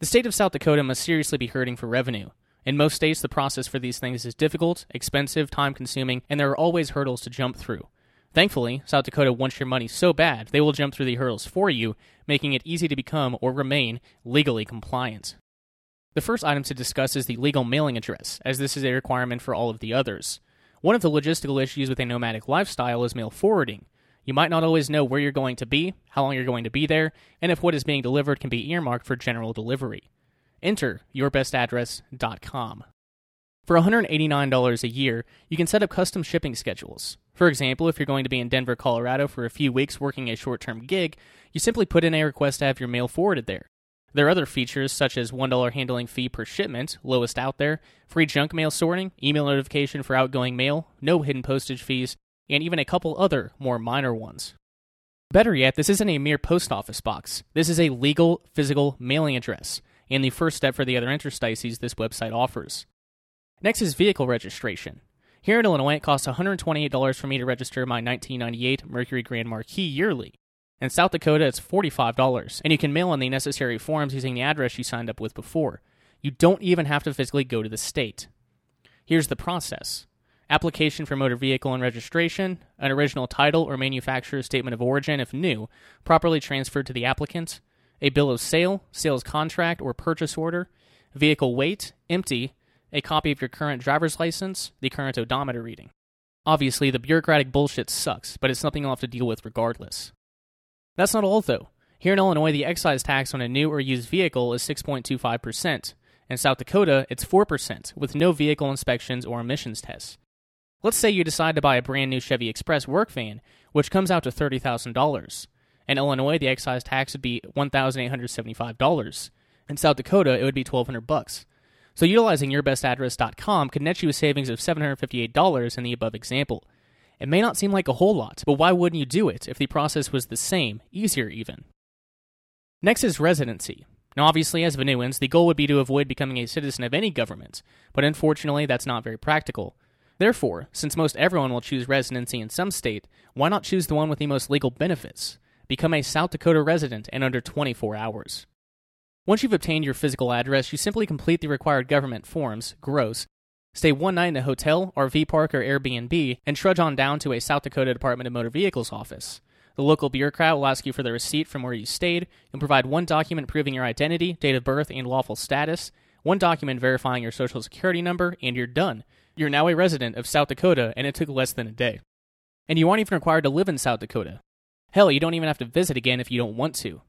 The state of South Dakota must seriously be hurting for revenue. In most states, the process for these things is difficult, expensive, time consuming, and there are always hurdles to jump through. Thankfully, South Dakota wants your money so bad they will jump through the hurdles for you, making it easy to become or remain legally compliant. The first item to discuss is the legal mailing address, as this is a requirement for all of the others. One of the logistical issues with a nomadic lifestyle is mail forwarding. You might not always know where you're going to be, how long you're going to be there, and if what is being delivered can be earmarked for general delivery. Enter yourbestaddress.com. For $189 a year, you can set up custom shipping schedules. For example, if you're going to be in Denver, Colorado for a few weeks working a short term gig, you simply put in a request to have your mail forwarded there. There are other features such as $1 handling fee per shipment, lowest out there, free junk mail sorting, email notification for outgoing mail, no hidden postage fees, and even a couple other more minor ones. Better yet, this isn't a mere post office box. This is a legal, physical mailing address, and the first step for the other interstices this website offers. Next is vehicle registration. Here in Illinois, it costs $128 for me to register my 1998 Mercury Grand Marquis yearly. In South Dakota, it's $45, and you can mail in the necessary forms using the address you signed up with before. You don't even have to physically go to the state. Here's the process application for motor vehicle and registration, an original title or manufacturer's statement of origin if new, properly transferred to the applicant, a bill of sale, sales contract or purchase order, vehicle weight, empty, a copy of your current driver's license, the current odometer reading. Obviously, the bureaucratic bullshit sucks, but it's something you'll have to deal with regardless. That's not all, though. Here in Illinois, the excise tax on a new or used vehicle is 6.25%. In South Dakota, it's 4%, with no vehicle inspections or emissions tests. Let's say you decide to buy a brand new Chevy Express work van, which comes out to $30,000. In Illinois, the excise tax would be $1,875. In South Dakota, it would be 1200 bucks. So utilizing yourbestaddress.com could net you a savings of $758 in the above example. It may not seem like a whole lot, but why wouldn't you do it if the process was the same, easier even? Next is residency. Now, obviously, as Vonuans, the goal would be to avoid becoming a citizen of any government, but unfortunately, that's not very practical. Therefore, since most everyone will choose residency in some state, why not choose the one with the most legal benefits? Become a South Dakota resident in under 24 hours. Once you've obtained your physical address, you simply complete the required government forms, gross, stay one night in a hotel, RV park, or Airbnb, and trudge on down to a South Dakota Department of Motor Vehicles office. The local bureaucrat will ask you for the receipt from where you stayed. You'll provide one document proving your identity, date of birth, and lawful status, one document verifying your social security number, and you're done. You're now a resident of South Dakota, and it took less than a day. And you aren't even required to live in South Dakota. Hell, you don't even have to visit again if you don't want to.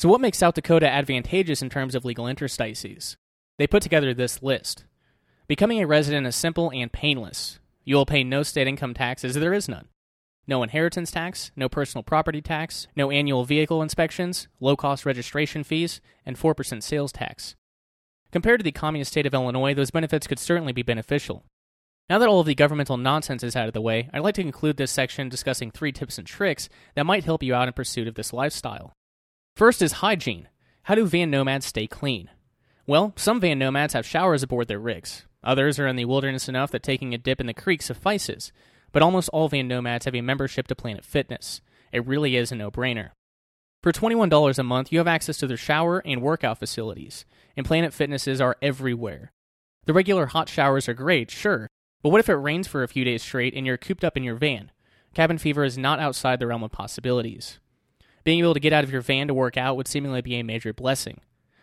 So, what makes South Dakota advantageous in terms of legal interstices? They put together this list. Becoming a resident is simple and painless. You will pay no state income taxes, there is none no inheritance tax, no personal property tax, no annual vehicle inspections, low cost registration fees, and 4% sales tax. Compared to the communist state of Illinois, those benefits could certainly be beneficial. Now that all of the governmental nonsense is out of the way, I'd like to conclude this section discussing three tips and tricks that might help you out in pursuit of this lifestyle. First is hygiene. How do van nomads stay clean? Well, some van nomads have showers aboard their rigs. Others are in the wilderness enough that taking a dip in the creek suffices, but almost all van nomads have a membership to Planet Fitness. It really is a no brainer. For $21 a month, you have access to their shower and workout facilities, and Planet Fitnesses are everywhere. The regular hot showers are great, sure, but what if it rains for a few days straight and you're cooped up in your van? Cabin fever is not outside the realm of possibilities. Being able to get out of your van to work out would seemingly be a major blessing.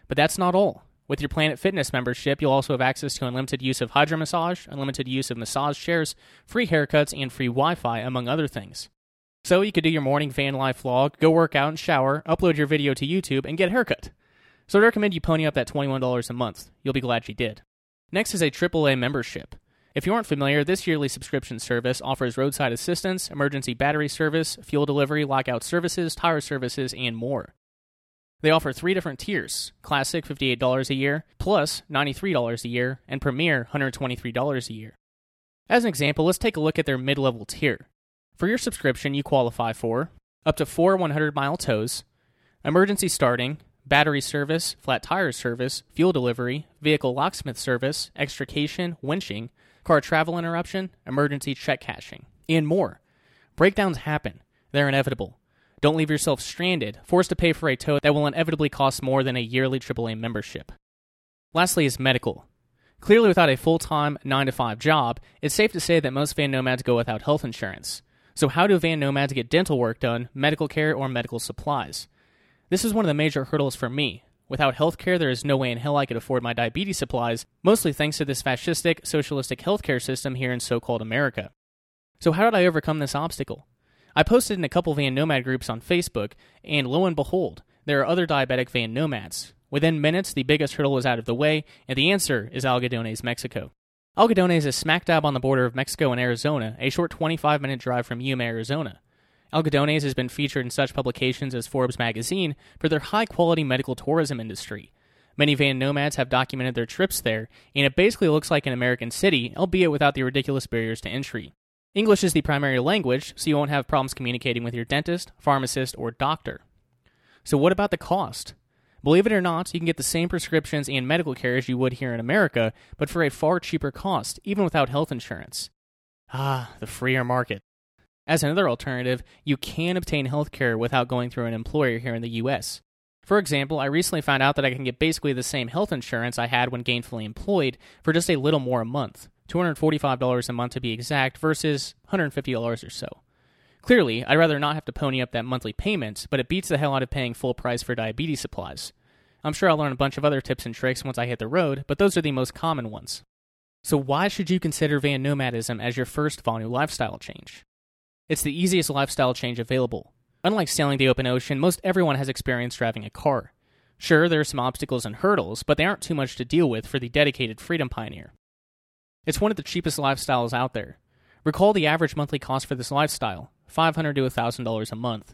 But that's not all. With your Planet Fitness membership, you'll also have access to unlimited use of hydro massage, unlimited use of massage chairs, free haircuts, and free Wi Fi, among other things. So you could do your morning van life vlog, go work out and shower, upload your video to YouTube, and get a haircut. So I'd recommend you pony up that $21 a month. You'll be glad you did. Next is a AAA membership. If you aren't familiar, this yearly subscription service offers roadside assistance, emergency battery service, fuel delivery, lockout services, tire services, and more. They offer three different tiers Classic, $58 a year, Plus, $93 a year, and Premier, $123 a year. As an example, let's take a look at their mid level tier. For your subscription, you qualify for up to four 100 mile tows, emergency starting, battery service, flat tire service, fuel delivery, vehicle locksmith service, extrication, winching, car travel interruption, emergency check cashing, and more. Breakdowns happen, they're inevitable. Don't leave yourself stranded, forced to pay for a tow that will inevitably cost more than a yearly AAA membership. Lastly, is medical. Clearly, without a full time 9 to 5 job, it's safe to say that most van nomads go without health insurance. So, how do van nomads get dental work done, medical care, or medical supplies? This is one of the major hurdles for me. Without healthcare, there is no way in hell I could afford my diabetes supplies, mostly thanks to this fascistic, socialistic healthcare system here in so called America. So, how did I overcome this obstacle? I posted in a couple van nomad groups on Facebook, and lo and behold, there are other diabetic van nomads. Within minutes, the biggest hurdle was out of the way, and the answer is Algodones, Mexico. Algodones is smack dab on the border of Mexico and Arizona, a short 25 minute drive from Yuma, Arizona. Algodones has been featured in such publications as Forbes magazine for their high quality medical tourism industry. Many van nomads have documented their trips there, and it basically looks like an American city, albeit without the ridiculous barriers to entry. English is the primary language, so you won't have problems communicating with your dentist, pharmacist, or doctor. So, what about the cost? Believe it or not, you can get the same prescriptions and medical care as you would here in America, but for a far cheaper cost, even without health insurance. Ah, the freer market. As another alternative, you can obtain health care without going through an employer here in the US. For example, I recently found out that I can get basically the same health insurance I had when gainfully employed for just a little more a month. $245 a month to be exact, versus $150 or so. Clearly, I'd rather not have to pony up that monthly payment, but it beats the hell out of paying full price for diabetes supplies. I'm sure I'll learn a bunch of other tips and tricks once I hit the road, but those are the most common ones. So, why should you consider van nomadism as your first Vonu lifestyle change? It's the easiest lifestyle change available. Unlike sailing the open ocean, most everyone has experience driving a car. Sure, there are some obstacles and hurdles, but they aren't too much to deal with for the dedicated freedom pioneer. It's one of the cheapest lifestyles out there. Recall the average monthly cost for this lifestyle $500 to $1,000 a month.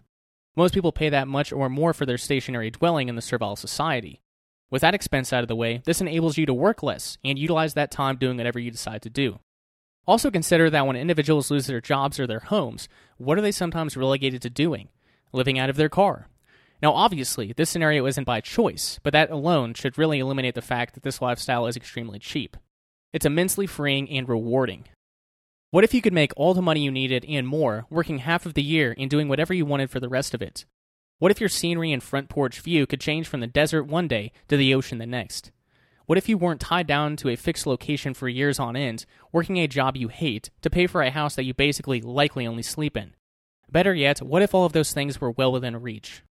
Most people pay that much or more for their stationary dwelling in the servile society. With that expense out of the way, this enables you to work less and utilize that time doing whatever you decide to do. Also consider that when individuals lose their jobs or their homes, what are they sometimes relegated to doing? Living out of their car. Now, obviously, this scenario isn't by choice, but that alone should really eliminate the fact that this lifestyle is extremely cheap. It's immensely freeing and rewarding. What if you could make all the money you needed and more, working half of the year and doing whatever you wanted for the rest of it? What if your scenery and front porch view could change from the desert one day to the ocean the next? What if you weren't tied down to a fixed location for years on end, working a job you hate to pay for a house that you basically likely only sleep in? Better yet, what if all of those things were well within reach?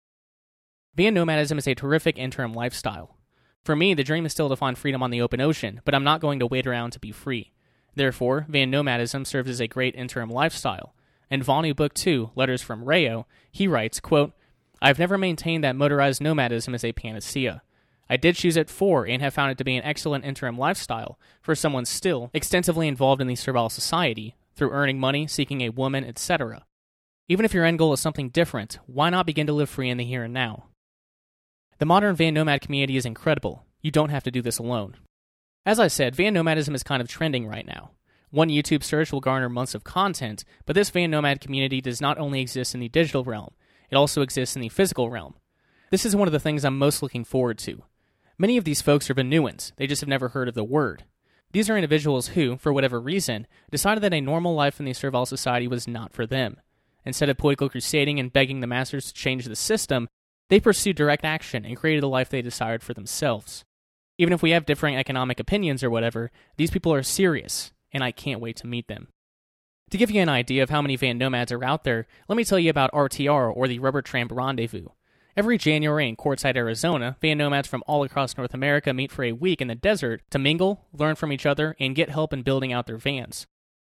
Van nomadism is a terrific interim lifestyle. For me, the dream is still to find freedom on the open ocean, but I'm not going to wait around to be free. Therefore, van nomadism serves as a great interim lifestyle. In Vonu Book 2, Letters from Rayo, he writes, quote, I've never maintained that motorized nomadism is a panacea. I did choose it for and have found it to be an excellent interim lifestyle for someone still extensively involved in the servile society through earning money, seeking a woman, etc. Even if your end goal is something different, why not begin to live free in the here and now? The modern van nomad community is incredible. You don't have to do this alone. As I said, van nomadism is kind of trending right now. One YouTube search will garner months of content, but this van nomad community does not only exist in the digital realm, it also exists in the physical realm. This is one of the things I'm most looking forward to. Many of these folks are Vonuans, they just have never heard of the word. These are individuals who, for whatever reason, decided that a normal life in the servile society was not for them. Instead of political crusading and begging the masters to change the system, they pursued direct action and created the life they desired for themselves. Even if we have differing economic opinions or whatever, these people are serious, and I can't wait to meet them. To give you an idea of how many van nomads are out there, let me tell you about RTR, or the Rubber Tramp Rendezvous. Every January in Quartzsite, Arizona, van nomads from all across North America meet for a week in the desert to mingle, learn from each other, and get help in building out their vans.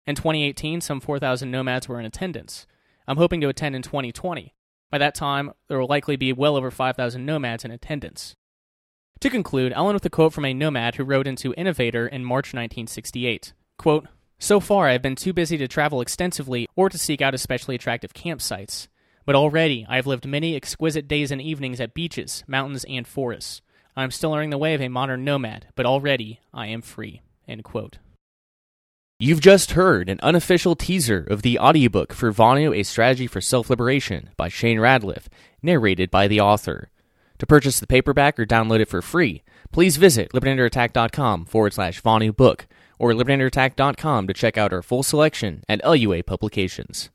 In 2018, some 4,000 nomads were in attendance. I'm hoping to attend in 2020. By that time, there will likely be well over 5,000 nomads in attendance. To conclude, I'll end with a quote from a nomad who wrote into Innovator in March 1968. Quote, So far, I have been too busy to travel extensively or to seek out especially attractive campsites. But already, I have lived many exquisite days and evenings at beaches, mountains, and forests. I am still learning the way of a modern nomad, but already I am free. You've just heard an unofficial teaser of the audiobook for Vonu, A Strategy for Self Liberation by Shane Radliff, narrated by the author. To purchase the paperback or download it for free, please visit libertyunderattack.com forward slash Vonu book or libertyunderattack.com to check out our full selection at LUA publications.